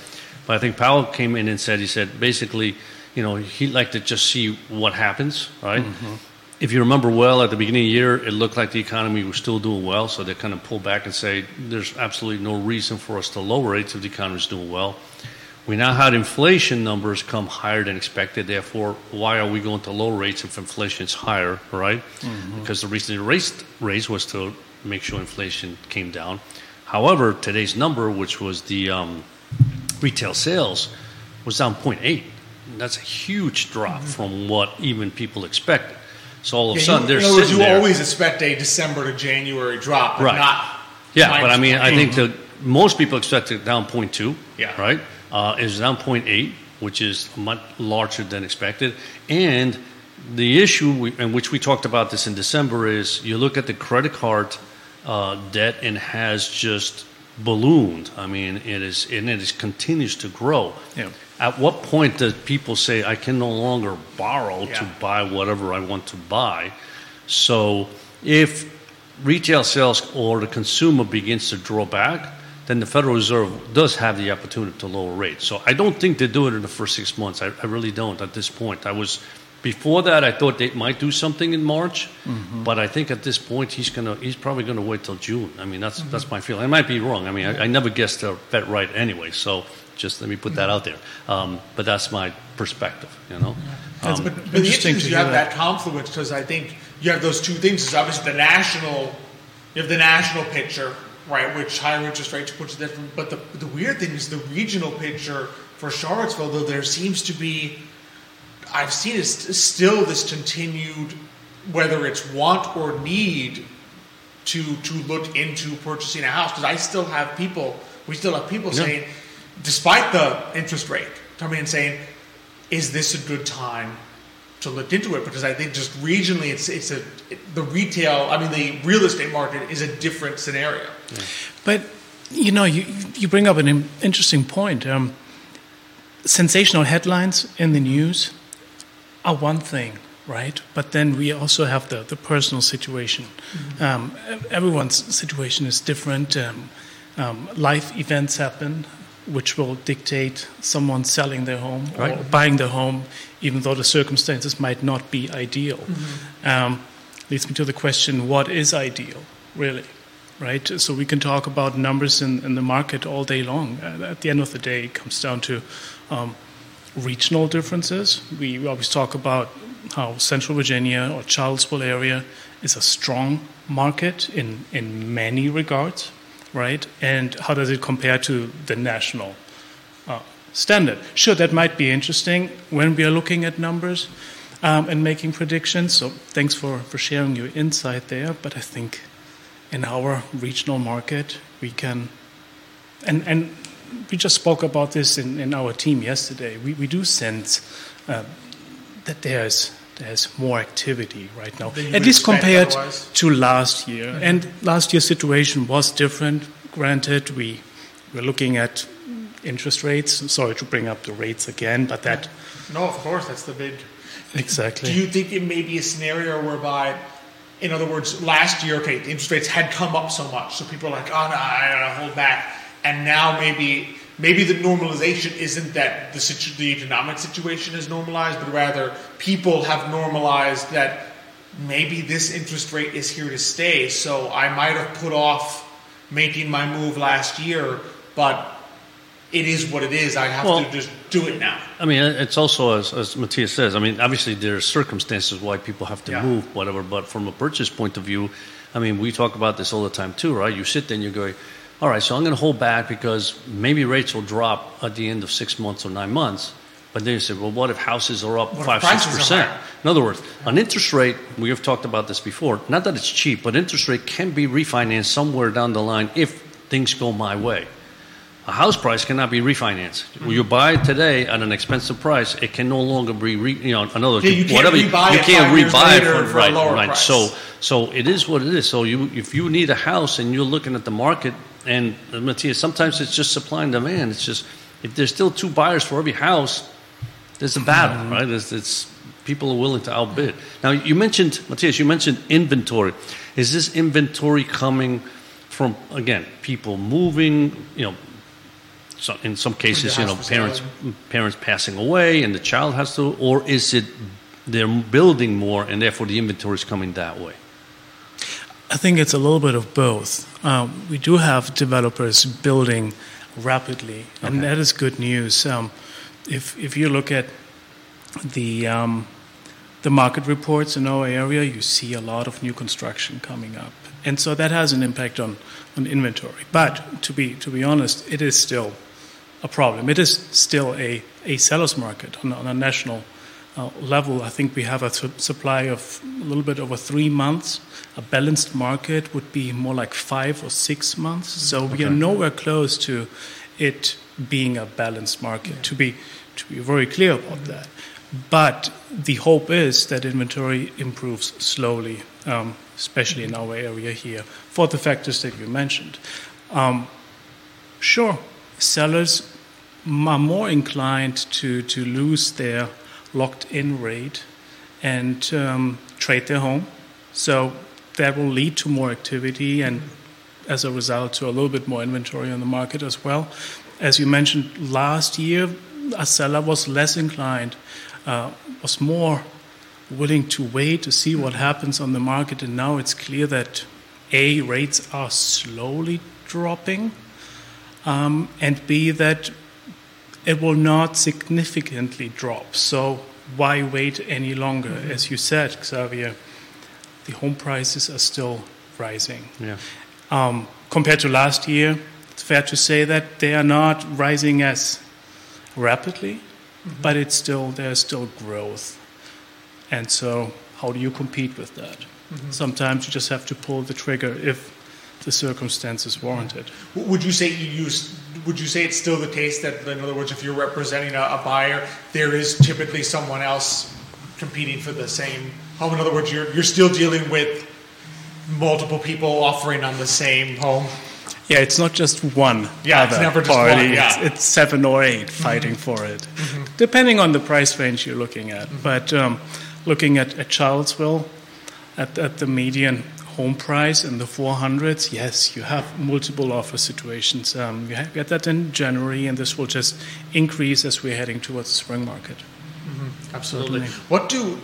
But I think Powell came in and said he said basically, you know, he'd like to just see what happens, right? If you remember well, at the beginning of the year, it looked like the economy was still doing well, so they kind of pulled back and say there's absolutely no reason for us to lower rates if the economy is doing well. We now had inflation numbers come higher than expected. Therefore, why are we going to low rates if inflation is higher, right? Because the reason they raised raise was to make sure inflation came down. However, today's number, which was the um, retail sales, was down 0.8. That's a huge drop from what even people expected. So all of a Yeah, sudden, you, they're in other words, you there. always expect a December to January drop, but Right. not. Yeah, but I mean, I think that most people expect it down 0.2. Yeah. Right? Uh, it's down 0.8, which is much larger than expected. And the issue, we, and which we talked about this in December, is you look at the credit card uh, debt and has just ballooned. I mean, it is, and it is continues to grow. Yeah. At what point do people say, I can no longer borrow to buy whatever I want to buy? So if retail sales or the consumer begins to draw back, then the Federal Reserve does have the opportunity to lower rates. So I don't think they do it in the first six months. I, I really don't at this point. I was before that I thought they might do something in March, mm-hmm. but I think at this point he's gonna he's probably gonna wait till June. I mean that's mm-hmm. that's my feeling. I might be wrong. I mean I, I never guessed the Fed right anyway. So just let me put that out there. Um, but that's my perspective. You know. That's Um, But, but the Interesting interesting is you have that. that confluence because I think you have those two things. Is obviously the national, you have the national picture, right, which higher interest rates puts it different. But the the weird thing is the regional picture for Charlottesville, though there seems to be, I've seen is still this continued, whether it's want or need, to to look into purchasing a house because I still have people, we still have people Yeah. saying, despite the interest rate, coming and saying, is this a good time to look into it? Because I think just regionally, it's it's a it, the retail. I mean, the real estate market is a different scenario. But you know, you you bring up an interesting point. Um, sensational headlines in the news are one thing, right? But then we also have the, the personal situation. Um, e- everyone's situation is different. Um, um, life events happen, which will dictate someone selling their home or buying their home, even though the circumstances might not be ideal. Um, leads me to the question: What is ideal, really? Right. So we can talk about numbers in, in the market all day long. Uh, at the end of the day, it comes down to um, regional differences. We always talk about how Central Virginia or Charlottesville area is a strong market in, in many regards, right? And how does it compare to the national uh, standard? Sure, that might be interesting when we are looking at numbers um, and making predictions. So thanks for, for sharing your insight there. But I think in our regional market, we can, and, and we just spoke about this in, in our team yesterday. We, we do sense uh, that there's there's more activity right now, at least compared otherwise. to last year. Mm-hmm. And last year's situation was different. Granted, we we're looking at interest rates. Sorry to bring up the rates again, but that No, of course, that's the big. exactly. Do you think it may be a scenario whereby, in other words, last year, okay, the interest rates had come up so much, so people are like, oh no, I gotta hold back, and now maybe maybe the normalization isn't that the situ- the economic situation is normalized, but rather people have normalized that maybe this interest rate is here to stay. So I might have put off making my move last year, but it is what it is. I have Well- to just do it now. I mean, it's also as, as Matthias says. I mean, obviously there are circumstances why people have to Yeah. move, whatever. But from a purchase point of view, I mean, we talk about this all the time too, right? You sit there and you go, all right, so I'm going to hold back because maybe rates will drop at the end of six months or nine months. But then you say, well, what if houses are up What five, six percent? In other words, an interest rate. We have talked about this before. Not that it's cheap, but interest rate can be refinanced somewhere down the line if things go my way. A house price cannot be refinanced. When you buy it today at an expensive price, it can no longer be, re, you know, another Yeah, you can't whatever rebuy you can't rebuy it for, for a right, lower right. price. So, so it is what it is. So you, if you need a house and you're looking at the market, and uh, Matthias, sometimes it's just supply and demand. It's just if there's still two buyers for every house, there's a battle, Mm-hmm. right? It's, it's people are willing to outbid. Now you mentioned Matthias, you mentioned inventory. Is this inventory coming from again people moving? You know, so in some cases, you know, parents sale. parents passing away and the child has to, or is it they're building more and therefore the inventory is coming that way? I think it's a little bit of both. Um, we do have developers building rapidly, and that is good news. Um, if if you look at the um, the market reports in our area, you see a lot of new construction coming up, and so that has an impact on on inventory. But to be to be honest, it is still a problem. It is still a a seller's market on, on a national uh, level. I think we have a su- supply of a little bit over three months. A balanced market would be more like five or six months. So we are nowhere close to it being a balanced market. To be to be very clear about that. But the hope is that inventory improves slowly, um, especially in our area here, for the factors that you mentioned. Um, sure, sellers are more inclined to, to lose their locked in rate and um, trade their home. So that will lead to more activity and, as a result, to a little bit more inventory on the market as well. As you mentioned, last year, a seller was less inclined, uh, was more willing to wait to see what happens on the market, and now it's clear that A, rates are slowly dropping, um, and B, that it will not significantly drop. So why wait any longer? Mm-hmm. As you said, Xavier, the home prices are still rising. Yeah. Um, compared to last year, it's fair to say that they are not rising as rapidly, mm-hmm. but it's still there's still growth. And so, how do you compete with that? Mm-hmm. Sometimes you just have to pull the trigger if the circumstances warrant it. Would you say you use? Would you say it's still the case that, in other words, if you're representing a, a buyer, there is typically someone else competing for the same home? In other words, you're you're still dealing with multiple people offering on the same home. Yeah, it's not just one. Yeah, it's never just party. one, yeah. It's, it's seven or eight fighting mm-hmm. for it, mm-hmm. depending on the price range you're looking at. Mm-hmm. But um, looking at, at Charlottesville, at, at the median home price in the 400s, yes, you have multiple offer situations. Um, you get that in January, and this will just increase as we're heading towards the spring market. Absolutely. What do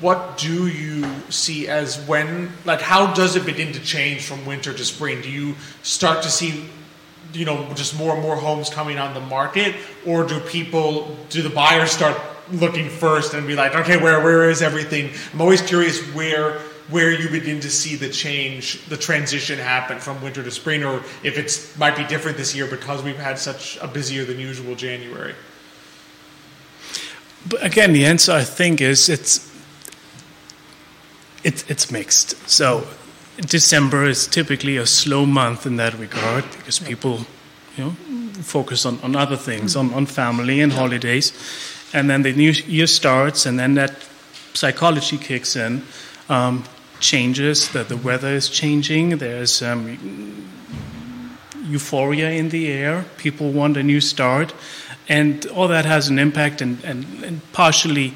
what do you see as when like how does it begin to change from winter to spring? Do you start to see you know just more and more homes coming on the market or do people do the buyers start looking first and be like okay where where is everything? I'm always curious where where you begin to see the change the transition happen from winter to spring or if it might be different this year because we've had such a busier than usual January. But again, the answer I think is it's it's it's mixed. So December is typically a slow month in that regard because people, you know, focus on, on other things, on, on family and holidays, and then the new year starts, and then that psychology kicks in, um, changes. That the weather is changing. There's um, euphoria in the air. People want a new start, and all that has an impact and, and, and partially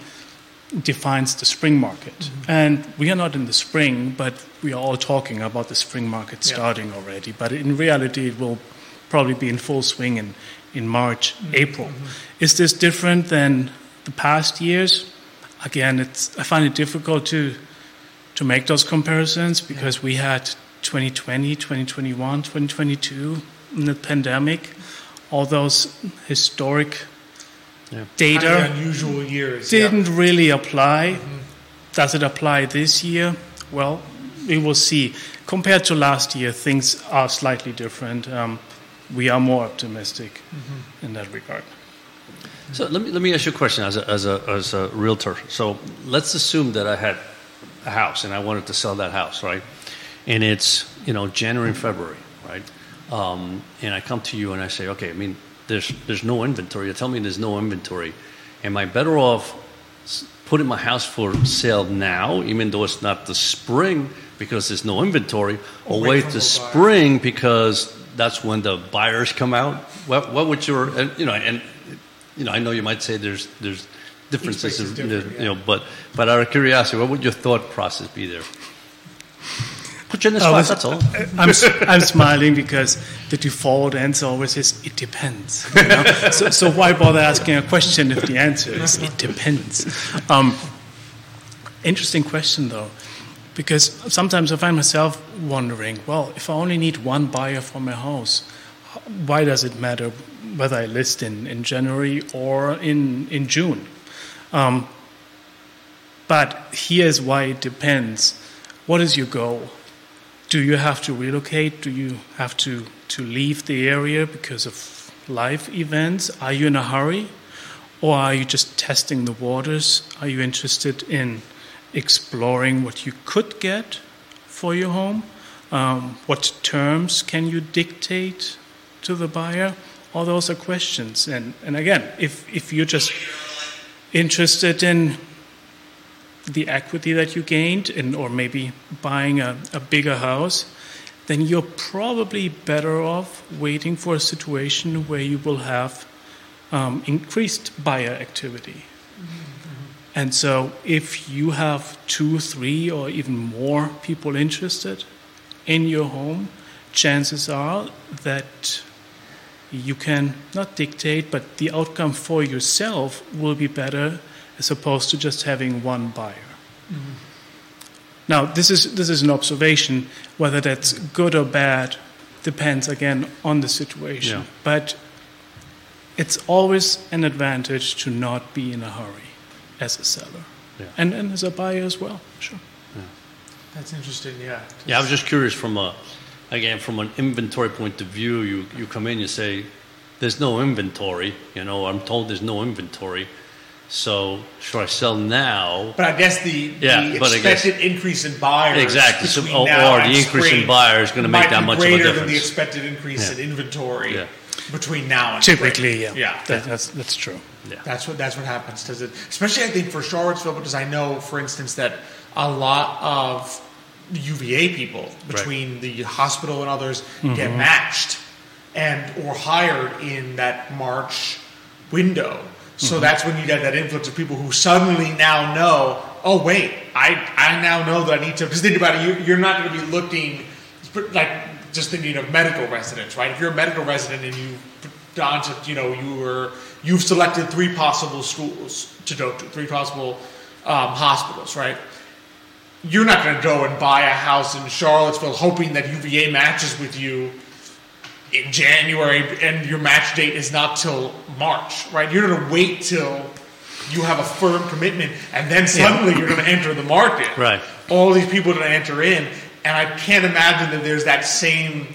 defines the spring market. Mm-hmm. And we are not in the spring, but we are all talking about the spring market Yeah. starting already. But in reality, it will probably be in full swing in, in March, Mm-hmm. April. Is this different than the past years? Again, it's, I find it difficult to, to make those comparisons because we had 2020, 2021, 2022 in the pandemic, all those historic Yeah. data Kind of unusual years. didn't really apply. Does it apply this year? Well, we will see. Compared to last year, things are slightly different. Um, we are more optimistic in that regard. So let me let me ask you a question as a as a as a realtor. So let's assume that I had a house and I wanted to sell that house, right? And it's you know January and February, right? Um, and I come to you and I say, okay, I mean, there's there's no inventory. You tell me there's no inventory. Am I better off putting my house for sale now, even though it's not the spring because there's no inventory, or Wait wait for to more buyers. spring because that's when the buyers come out? What, what would your and, you know and you know I know you might say there's there's differences place is in- different, you know yeah. but but out of curiosity what would your thought process be there? Put you in the spot. this- that's all. I'm, s- I'm smiling because the default answer always is it depends. you know? so, so why bother asking a question if the answer is it depends? Um, interesting question though, because sometimes I find myself wondering, well, if I only need one buyer for my house, why does it matter whether I list in, in January or in, in June? Um, but here's why it depends. What is your goal? Do you have to relocate? Do you have to, to leave the area because of life events? Are you in a hurry? Or are you just testing the waters? Are you interested in exploring what you could get for your home? Um, what terms can you dictate to the buyer? All those are questions. And, and again, if, if you're just interested in the equity that you gained in, or maybe buying a, a bigger house, then you're probably better off waiting for a situation where you will have um, increased buyer activity. And so, if you have two, three, or even more people interested in your home, chances are that you can not dictate, but the outcome for yourself will be better as opposed to just having one buyer. Mm-hmm. Now, this is, this is an observation. Whether that's good or bad depends again on the situation. Yeah. But it's always an advantage to not be in a hurry as a seller Yeah. and, and as a buyer as well. Sure. That's interesting. Yeah. Yeah, I was just curious from a, again, from an inventory point of view, you, you come in, you say, there's no inventory, you know, I'm told there's no inventory. So should I sell now? But I guess the, Yeah, the but I guess- expected increase in buyers Exactly. So- between or- now or and the increase in spring buyers gonna make might that be much of a greater than the difference. expected increase Yeah. in inventory Yeah. between now and spring. Typically, yeah. Yeah. That, that's, that's true. Yeah. That's what that's what happens. Does it? Especially, I think for Charlottesville, because I know, for instance, that a lot of UVA people between the hospital and others get matched and or hired in that March window. So that's when you get that influx of people who suddenly now know. Oh wait, I I now know that I need to. Because think about it, you, you're not going to be looking like just thinking of medical residents, right? If you're a medical resident and you to, you know, you were you've selected three possible schools to go to, three possible um, hospitals, right? You're not going to go and buy a house in Charlottesville hoping that UVA matches with you in January and your match date is not till March, right? You're going to wait till you have a firm commitment and then suddenly you're going to enter the market. Right. All these people are going to enter in, and I can't imagine that there's that same.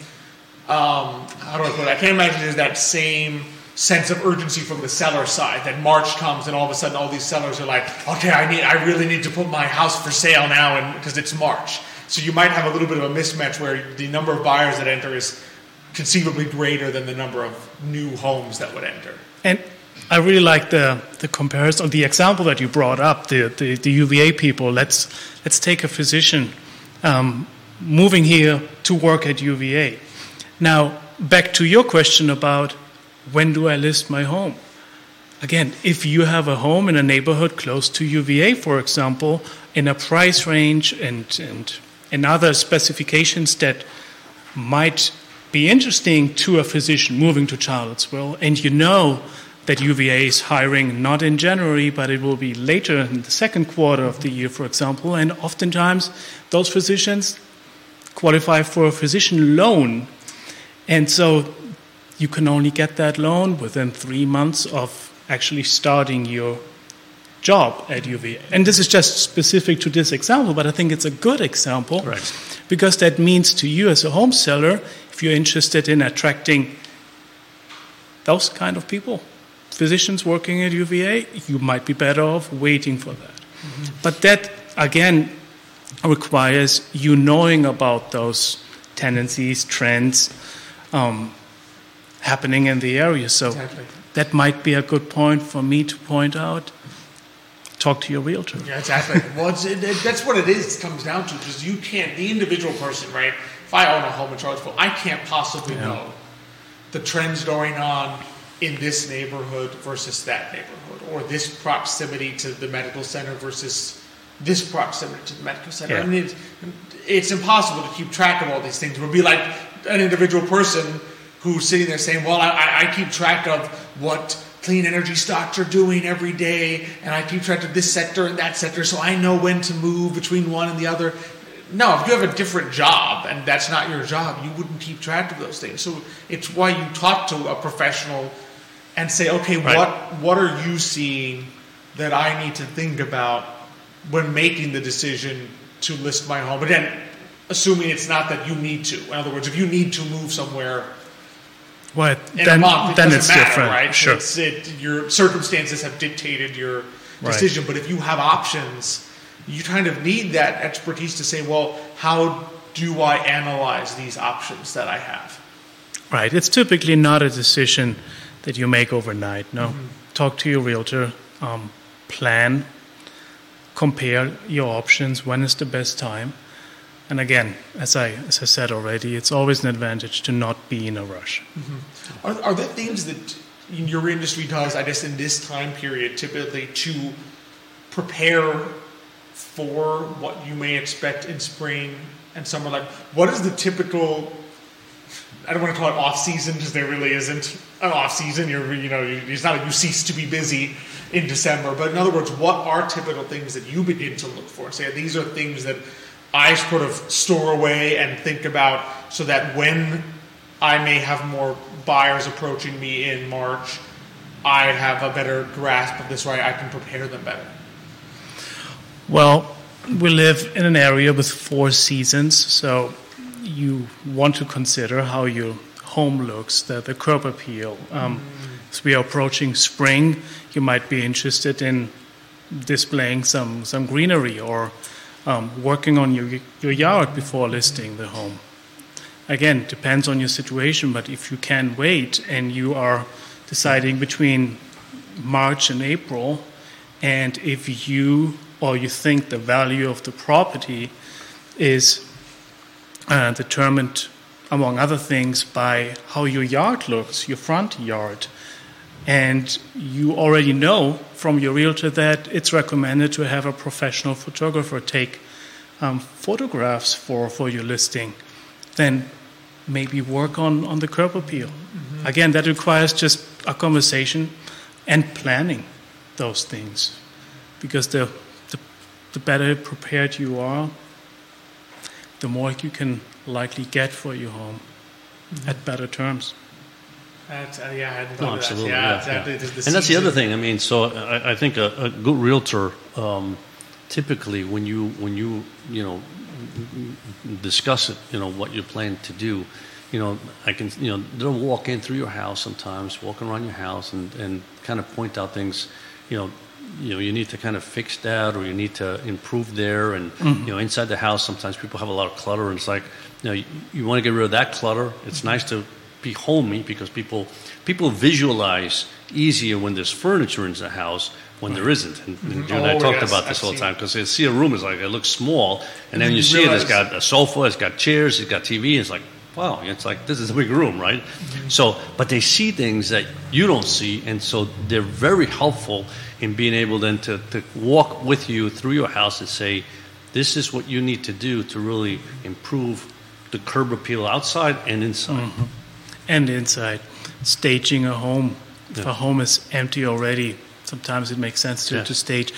Um, how do I put it? I can't imagine there's that same sense of urgency from the seller side that March comes and all of a sudden all these sellers are like, okay, I need, I really need to put my house for sale now, and because it's March. So you might have a little bit of a mismatch where the number of buyers that enter is conceivably greater than the number of new homes that would enter. And I really like the, the comparison, the example that you brought up, the, the, the UVA people. Let's, let's take a physician um, moving here to work at UVA. Now, back to your question about when do I list my home? Again, if you have a home in a neighborhood close to UVA, for example, in a price range and, and, and other specifications that might be interesting to a physician moving to Charlottesville, and you know that UVA is hiring not in January, but it will be later in the second quarter of the year, for example, and oftentimes those physicians qualify for a physician loan. And so you can only get that loan within three months of actually starting your job at UVA. And this is just specific to this example, but I think it's a good example Right. because that means to you as a home seller, if you're interested in attracting those kind of people, physicians working at UVA, you might be better off waiting for that. But that, again, requires you knowing about those tendencies, trends um, happening in the area. So Exactly. that might be a good point for me to point out. Talk to your realtor. Yeah, exactly. well, it's, it, that's what it is. It comes down to because you can't, the individual person, right? If I own a home in Charlottesville, I can't possibly know the trends going on in this neighborhood versus that neighborhood, or this proximity to the medical center versus this proximity to the medical center. Yeah. I mean, it's, it's impossible to keep track of all these things. It would be like an individual person who's sitting there saying, "Well, I, I- keep track of what clean energy stocks are doing every day, and I keep track of this sector and that sector, so I know when to move between one and the other." No, if you have a different job and that's not your job, you wouldn't keep track of those things. So it's why you talk to a professional and say, "Okay, Right. what what are you seeing that I need to think about when making the decision to list my home?" But then, assuming it's not that you need to. In other words, if you need to move somewhere Well, in then, a month, it then it's matter, different. right? Sure. It's, it, your circumstances have dictated your Right. decision. But if you have options, you kind of need that expertise to say, well, how do I analyze these options that I have? Right. It's typically not a decision that you make overnight. No. Talk to your realtor, um, plan, compare your options. When is the best time? And again, as I as I said already, it's always an advantage to not be in a rush. Mm-hmm. Are, are there things that your industry does, I guess, in this time period, typically to prepare for what you may expect in spring and summer? Like, what is the typical? I don't want to call it off season because there really isn't an off season. You're, you know, it's not like you cease to be busy in December. But in other words, what are typical things that you begin to look for? Say these are things that I sort of store away and think about, so that when I may have more buyers approaching me in March, I have a better grasp of this, right? I can prepare them better. Well, we live in an area with four seasons, so you want to consider how your home looks, the, the curb appeal. Um, as we are approaching spring, you might be interested in displaying some, some greenery or um, working on your, your yard before listing the home. Again, depends on your situation, but if you can wait and you are deciding between March and April, and if you or you think the value of the property is uh, determined, among other things, by how your yard looks, your front yard, and you already know from your realtor that it's recommended to have a professional photographer take um, photographs for, for your listing, then maybe work on, on the curb appeal. Again, that requires just a conversation and planning those things because the, the, the better prepared you are, the more you can likely get for your home at better terms. That's, uh, yeah, I hadn't No, thought of that. absolutely. Yeah, Yeah, exactly. yeah. The- the And that's the other thing. I mean, so I, I think a, a good realtor, um, typically, when you when you you know discuss it, you know what you plan to do, you know, I can you know they'll walk in through your house sometimes, walk around your house, and and kind of point out things, you know. You know, you need to kind of fix that, or you need to improve there, and you know, inside the house, sometimes people have a lot of clutter, and it's like, you know, you, you want to get rid of that clutter. It's nice to be homey because people people visualize easier when there's furniture in the house when there isn't. And, and you and I Oh, talked yes, about this I've all the time because they see a room is like it looks small, and then then you you see it. It's realize- got a sofa, it's got chairs, it's got TV. It's like wow, it's like this is a big room, right? Mm-hmm. So, but they see things that you don't see, and so they're very helpful in being able then to, to walk with you through your house and say, this is what you need to do to really improve the curb appeal outside and inside. Mm-hmm. And inside. Staging a home. If a home is empty already, sometimes it makes sense to, Yeah. to stage.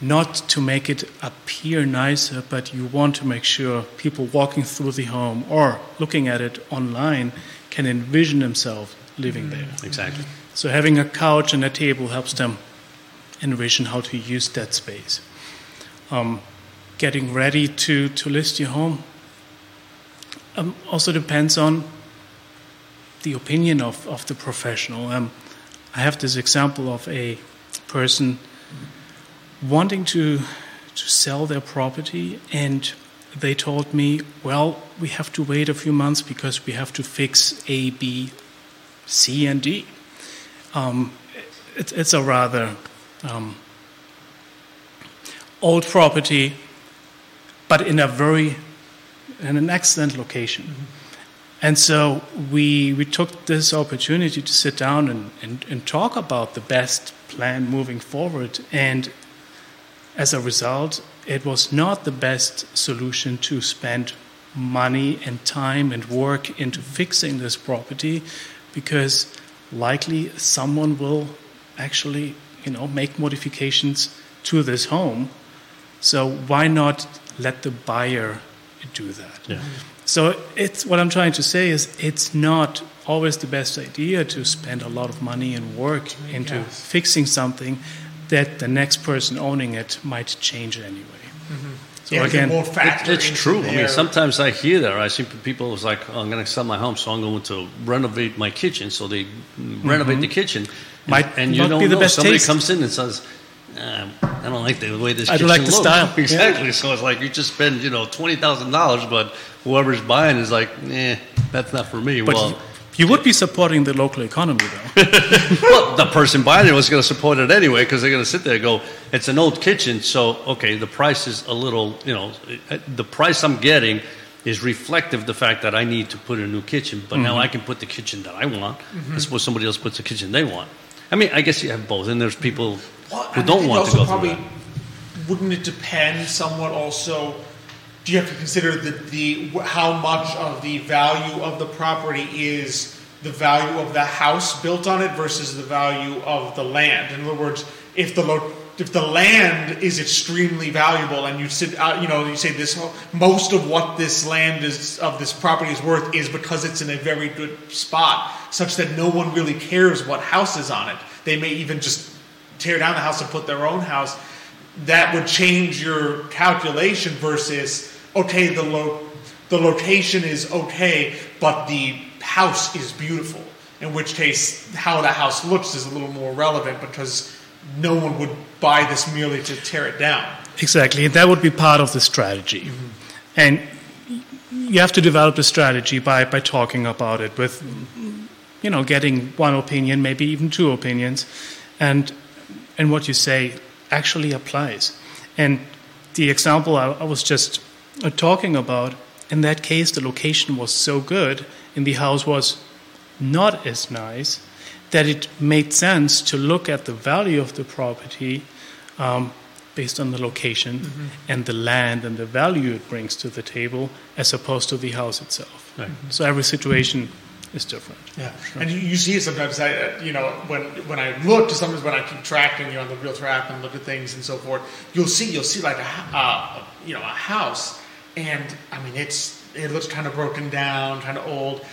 Not to make it appear nicer, but you want to make sure people walking through the home or looking at it online can envision themselves living there. Exactly. So having a couch and a table helps them envision how to use that space. Um, getting ready to, to list your home um, also depends on the opinion of, of the professional. Um, I have this example of a person wanting to to sell their property and they told me, well, we have to wait a few months because we have to fix A, B, C, and D. Um, it, it's a rather um, old property, but in a very in an excellent location. And so we, we took this opportunity to sit down and, and, and talk about the best plan moving forward. And as a result, it was not the best solution to spend money and time and work into fixing this property because likely someone will actually you know make modifications to this home so why not let the buyer do that Yeah. So it's what I'm trying to say is it's not always the best idea to spend a lot of money and work into Yes. fixing something that the next person owning it might change anyway. So Yeah, again, it It's true. I mean, sometimes I hear that. I see people was like, oh, "I'm going to sell my home, so I'm going to renovate my kitchen." So they renovate the kitchen, and, Mm-hmm. Might and you not don't be the know. best Somebody taste. comes in and says, um, "I don't like the way this I don't like the looks." style. exactly. So it's like you just spend, you know, twenty thousand dollars, but whoever's buying is like, "Eh, that's not for me." but well, you, you would be supporting the local economy, though. well, the person buying it was going to support it anyway because they're going to sit there and go, it's an old kitchen, so okay, the price is a little, you know, uh, the price I'm getting is reflective of the fact that I need to put in a new kitchen, but now I can put the kitchen that I want. I suppose somebody else puts the kitchen they want. I mean, I guess you have both, and there's people Well, who don't want to go probably, through that. Wouldn't it depend somewhat also? Do you have to consider the, the how much of the value of the property is the value of the house built on it versus the value of the land? In other words, if the lo- if the land is extremely valuable and you sit out, you know, you say this most of what this land is of this property is worth is because it's in a very good spot, such that no one really cares what house is on it. They may even just tear down the house and put their own house, that would change your calculation versus okay, the lo- the location is okay, but the house is beautiful. In which case, how the house looks is a little more relevant because no one would buy this merely to tear it down. Exactly, and that would be part of the strategy. Mm-hmm. And you have to develop the strategy by, by talking about it with, you know, getting one opinion, maybe even two opinions, and and what you say actually applies. And the example I, I was just uh, talking about, in that case, the location was so good, and the house was not as nice, that it made sense to look at the value of the property um, based on the location and the land and the value it brings to the table as opposed to the house itself. Right. So every situation is different. Yeah, and you, you see it sometimes. I, uh, you know, when when I look, to sometimes when I keep tracking you on the Realtor app and look at things and so forth, you'll see you'll see like a uh, you know a house, and I mean it's it looks kind of broken down, kind of old,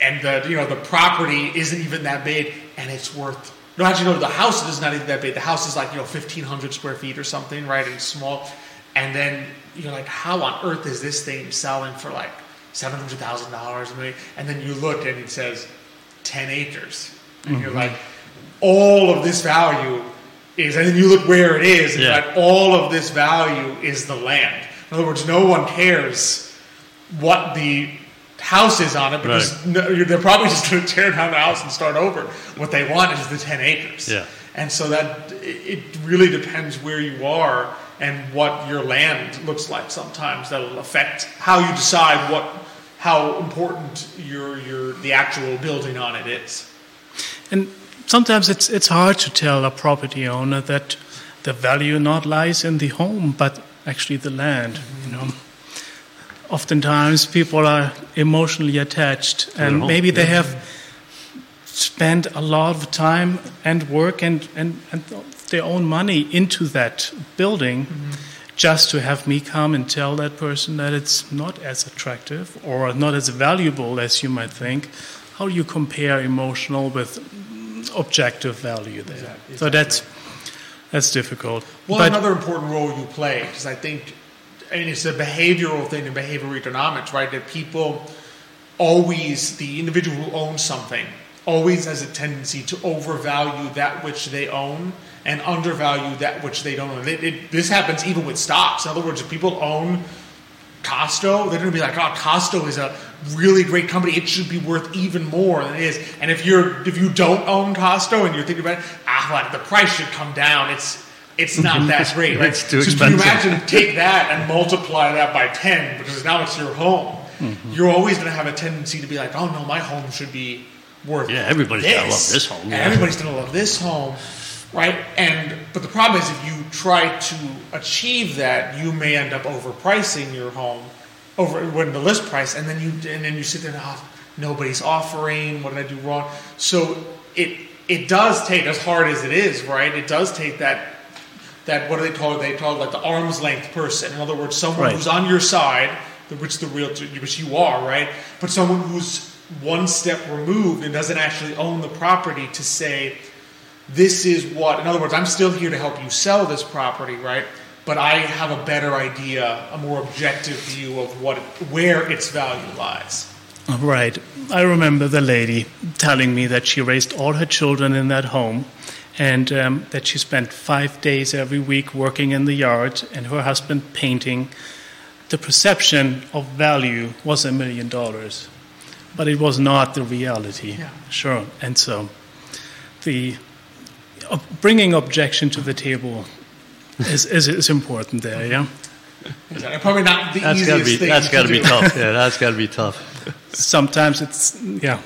and the you know the property isn't even that big, and it's worth. No, actually, no. The house is not even that big. The house is like you know fifteen hundred square feet or something, right? And small, and then you're like, how on earth is this thing selling for like seven hundred thousand dollars? And then you look and it says ten acres, and you're mm-hmm. like, all of this value is, and then you look where it is, and Yeah. you're like, all of this value is the land. In other words, no one cares what the house is on it because no, they're probably just going to tear down the house and start over. What they want is the 10 acres. Yeah. And so that it really depends where you are and what your land looks like sometimes. That'll affect how you decide what how important your your the actual building on it is. And sometimes it's it's hard to tell a property owner that the value not lies in the home, but actually the land. You know, oftentimes people are emotionally attached, and home, maybe they yeah. have spent a lot of time and work and and, and their own money into that building. Mm-hmm. Just to have me come and tell that person that it's not as attractive or not as valuable as you might think, how do you compare emotional with objective value there? Exactly, So that's that's difficult. Well, but another important role you play, because I think, I mean, it's a behavioral thing in behavioral economics, right? That people always, the individual who owns something, always has a tendency to overvalue that which they own and undervalue that which they don't own. It, it, this happens even with stocks. In other words, if people own Costco, they're going to be like, "Oh, Costco is a really great company. It should be worth even more than it is." And if you're if you don't own Costco and you're thinking about it, ah, well, the price should come down. It's it's not that great, right? It's too so can you imagine take that and multiply that by ten because now it's your home. Mm-hmm. You're always going to have a tendency to be like, "Oh no, my home should be worth." Yeah, everybody's this. gonna love this home, yeah. everybody's going to love this home, right? And but the problem is if you try to achieve that, you may end up overpricing your home over when the list price, and then you and then you sit there and oh, nobody's offering. What did I do wrong? So it it does take as hard as it is, right? It does take that that what do they call it? They call it like the arm's length person. In other words, someone Right. who's on your side, which the realtor, which you are, right? But someone who's one step removed and doesn't actually own the property to say, this is what. In other words, I'm still here to help you sell this property, right? But I have a better idea, a more objective view of what where its value lies. Right. I remember the lady telling me that she raised all her children in that home and um, that she spent five days every week working in the yard and her husband painting. The perception of value was a million dollars, but it was not the reality. Yeah. Sure. And so the bringing objection to the table is, is, is important there, yeah? Exactly. Probably not the That's easiest gotta be thing that's to gotta be do. tough. Yeah, that's gotta be tough. Sometimes it's, yeah,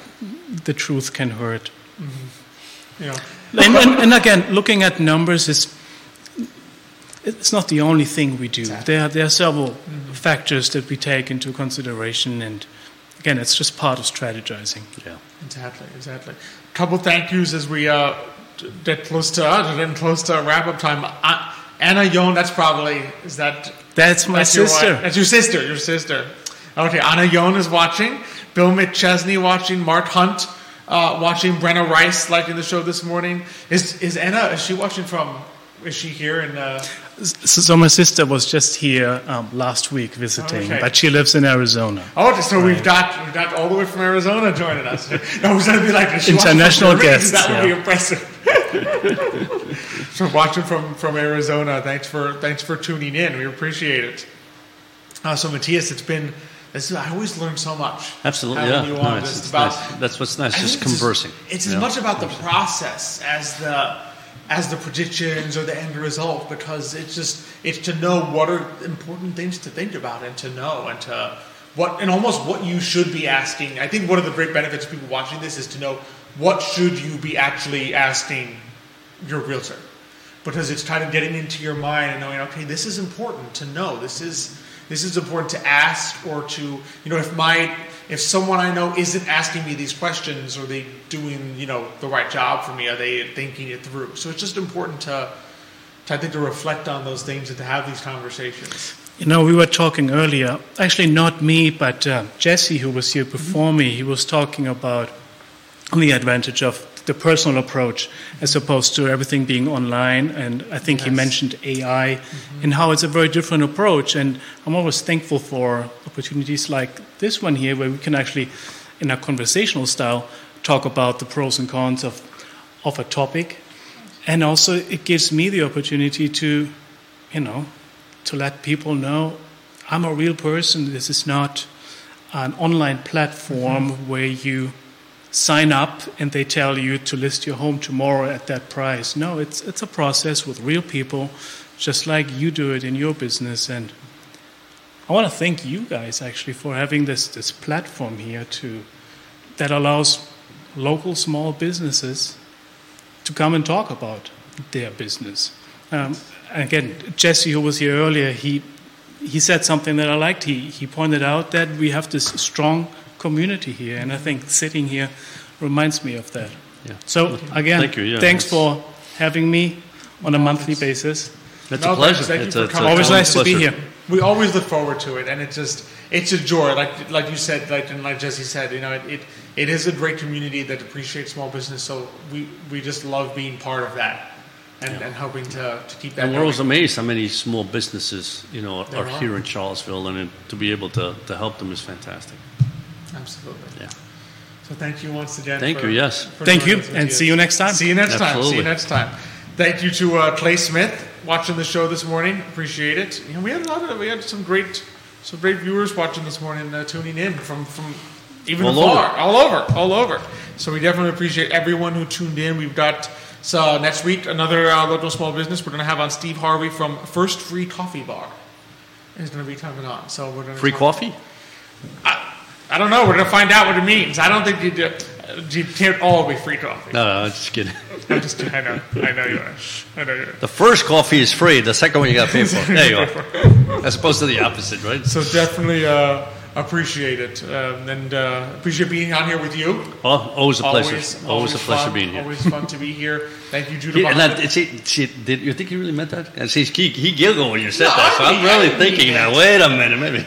the truth can hurt. You know. And, and, and again, looking at numbers is it's not the only thing we do. There, are- there are several factors that we take into consideration, and again, it's just part of strategizing. Yeah. Exactly, exactly. Couple thank yous as we uh, get close to uh, getting close to wrap up time. Uh, Anna Yon, that's probably is that That's my that's sister. wife? That's your sister. Your sister. Okay, Anna Yon is watching. Bill McChesney watching. Mark Hunt uh, watching. Brenna Rice liking the show this morning. Is is Anna? Is she watching from? Is she here in? Uh, So, so my sister was just here um, last week visiting, Okay. but she lives in Arizona. oh, so we've got we've got all the way from Arizona joining us. No, going to be like is she watching from International guests, That would be impressive. so watching from from Arizona. Thanks for thanks for tuning in. We appreciate it. Uh, so Matthias, it's been. This is, I always learn so much. Absolutely, yeah. No, it's- it's about nice. That's what's nice, just conversing. It's as know? much about the process as the as the predictions or the end result because it's just it's to know what are important things to think about and to know and to what and almost what you should be asking. I think one of the great benefits of people watching this is to know what should you be actually asking your realtor? Because it's kind of getting into your mind and knowing okay this is important to know. This is this is important to ask or to you know if my if someone i know isn't asking me these questions are they doing you know the right job for me are they thinking it through? So it's just important to, to i think to reflect on those things and to have these conversations. You know, we were talking earlier, actually, not me, but uh, Jesse, who was here before me, he was talking about the advantage of the personal approach as opposed to everything being online. And I think he mentioned AI and how it's a very different approach. And I'm always thankful for opportunities like this one here, where we can actually, in a conversational style, talk about the pros and cons of, of a topic. And also, it gives me the opportunity to, you know, to let people know I'm a real person. This is not an online platform mm-hmm. where you sign up and they tell you to list your home tomorrow at that price. No, it's it's a process with real people, just like you do it in your business. And I want to thank you guys actually for having this this platform here to that allows local small businesses to come and talk about their business. Um, again, Jesse, who was here earlier, he he said something that I liked. He he pointed out that we have this strong community here, and I think sitting here reminds me of that. Yeah. So again, Thank you, yeah, thanks for having me on a monthly basis. It's No, a pleasure. thank you It's for a, it's coming. Always total nice to be here. We always look forward to it, and it's just it's a joy. Like like you said, like and like Jesse said, you know, it, it, it is a great community that appreciates small business. So we, we just love being part of that, and, and hoping to, to keep that. And we're going. always amazed how many small businesses, you know, are are. here in Charlottesville, and it, to be able to, to help them is fantastic. Absolutely. Yeah. So thank you once again. Thank for- you, yes. for Thank you, and Matthias. see you next time. See you next time. See you next time. Thank you to uh, Clay Smith watching the show this morning. Appreciate it. You know, we had a lot of we had some great some great viewers watching this morning, uh, tuning in from from even All afar, over. all over, all over. So we definitely appreciate everyone who tuned in. We've got so next week another uh, local small business. We're going to have on Steve Harvey from First Free Coffee Bar. He's going to be coming on. So we're going to Free coffee? I don't know. We're going to find out what it means. I don't think you do. You can't all be free coffee. No, no, I'm just kidding. I'm just, I know, I know you are. I know you are. The first coffee is free. The second one you got to pay for. There you are. As opposed to the opposite, right? So definitely uh, appreciate it, um, and uh, appreciate being on here with you. Well, always a pleasure. Always, Always, a pleasure fun, being here. Always fun to be here. Thank you, Judah. He, and Behind that, it. see, see, did you think he really meant that? And see, he, he giggled when you said No, that. So I I'm really I mean thinking that. now. Wait a minute, maybe.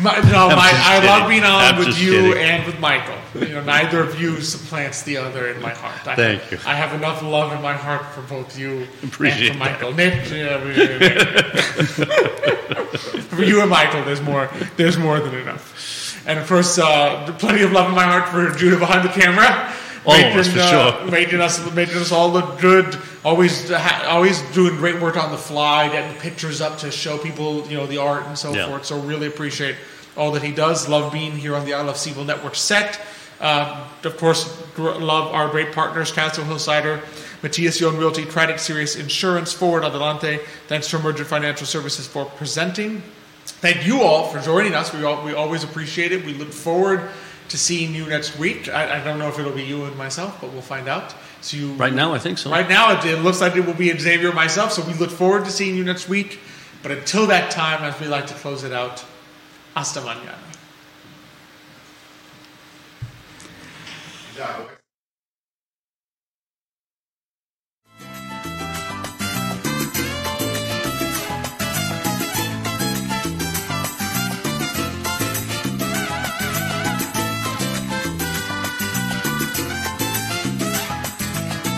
My, no, my, I kidding. love being on I'm with you kidding. and with Michael. You know, neither of you supplants the other in my heart. I, Thank you. I have enough love in my heart for both you Appreciate and for Michael. Nick, yeah, we- for you and Michael, there's more. There's more than enough. And of course, uh, plenty of love in my heart for Judah behind the camera. Always, for uh, sure. making us making us all look good. Always ha- always doing great work on the fly, getting pictures up to show people you know the art and so Yeah. forth. So really appreciate all that he does. Love being here on the I Love CVille Network set. Uh, of course, love our great partners, Castle Hill Cider, Matthias John Realty, Craddock Serious Insurance, Forward Adelante. Thanks to Emergent Financial Services for presenting. Thank you all for joining us. We, all, we always appreciate it. We look forward to seeing you next week. I, I don't know if it'll be you and myself, but we'll find out. So you Right now, I think so. Right now, it, it looks like it will be Xavier and myself. So we look forward to seeing you next week. But until that time, as we like to close it out, hasta mañana. Yeah,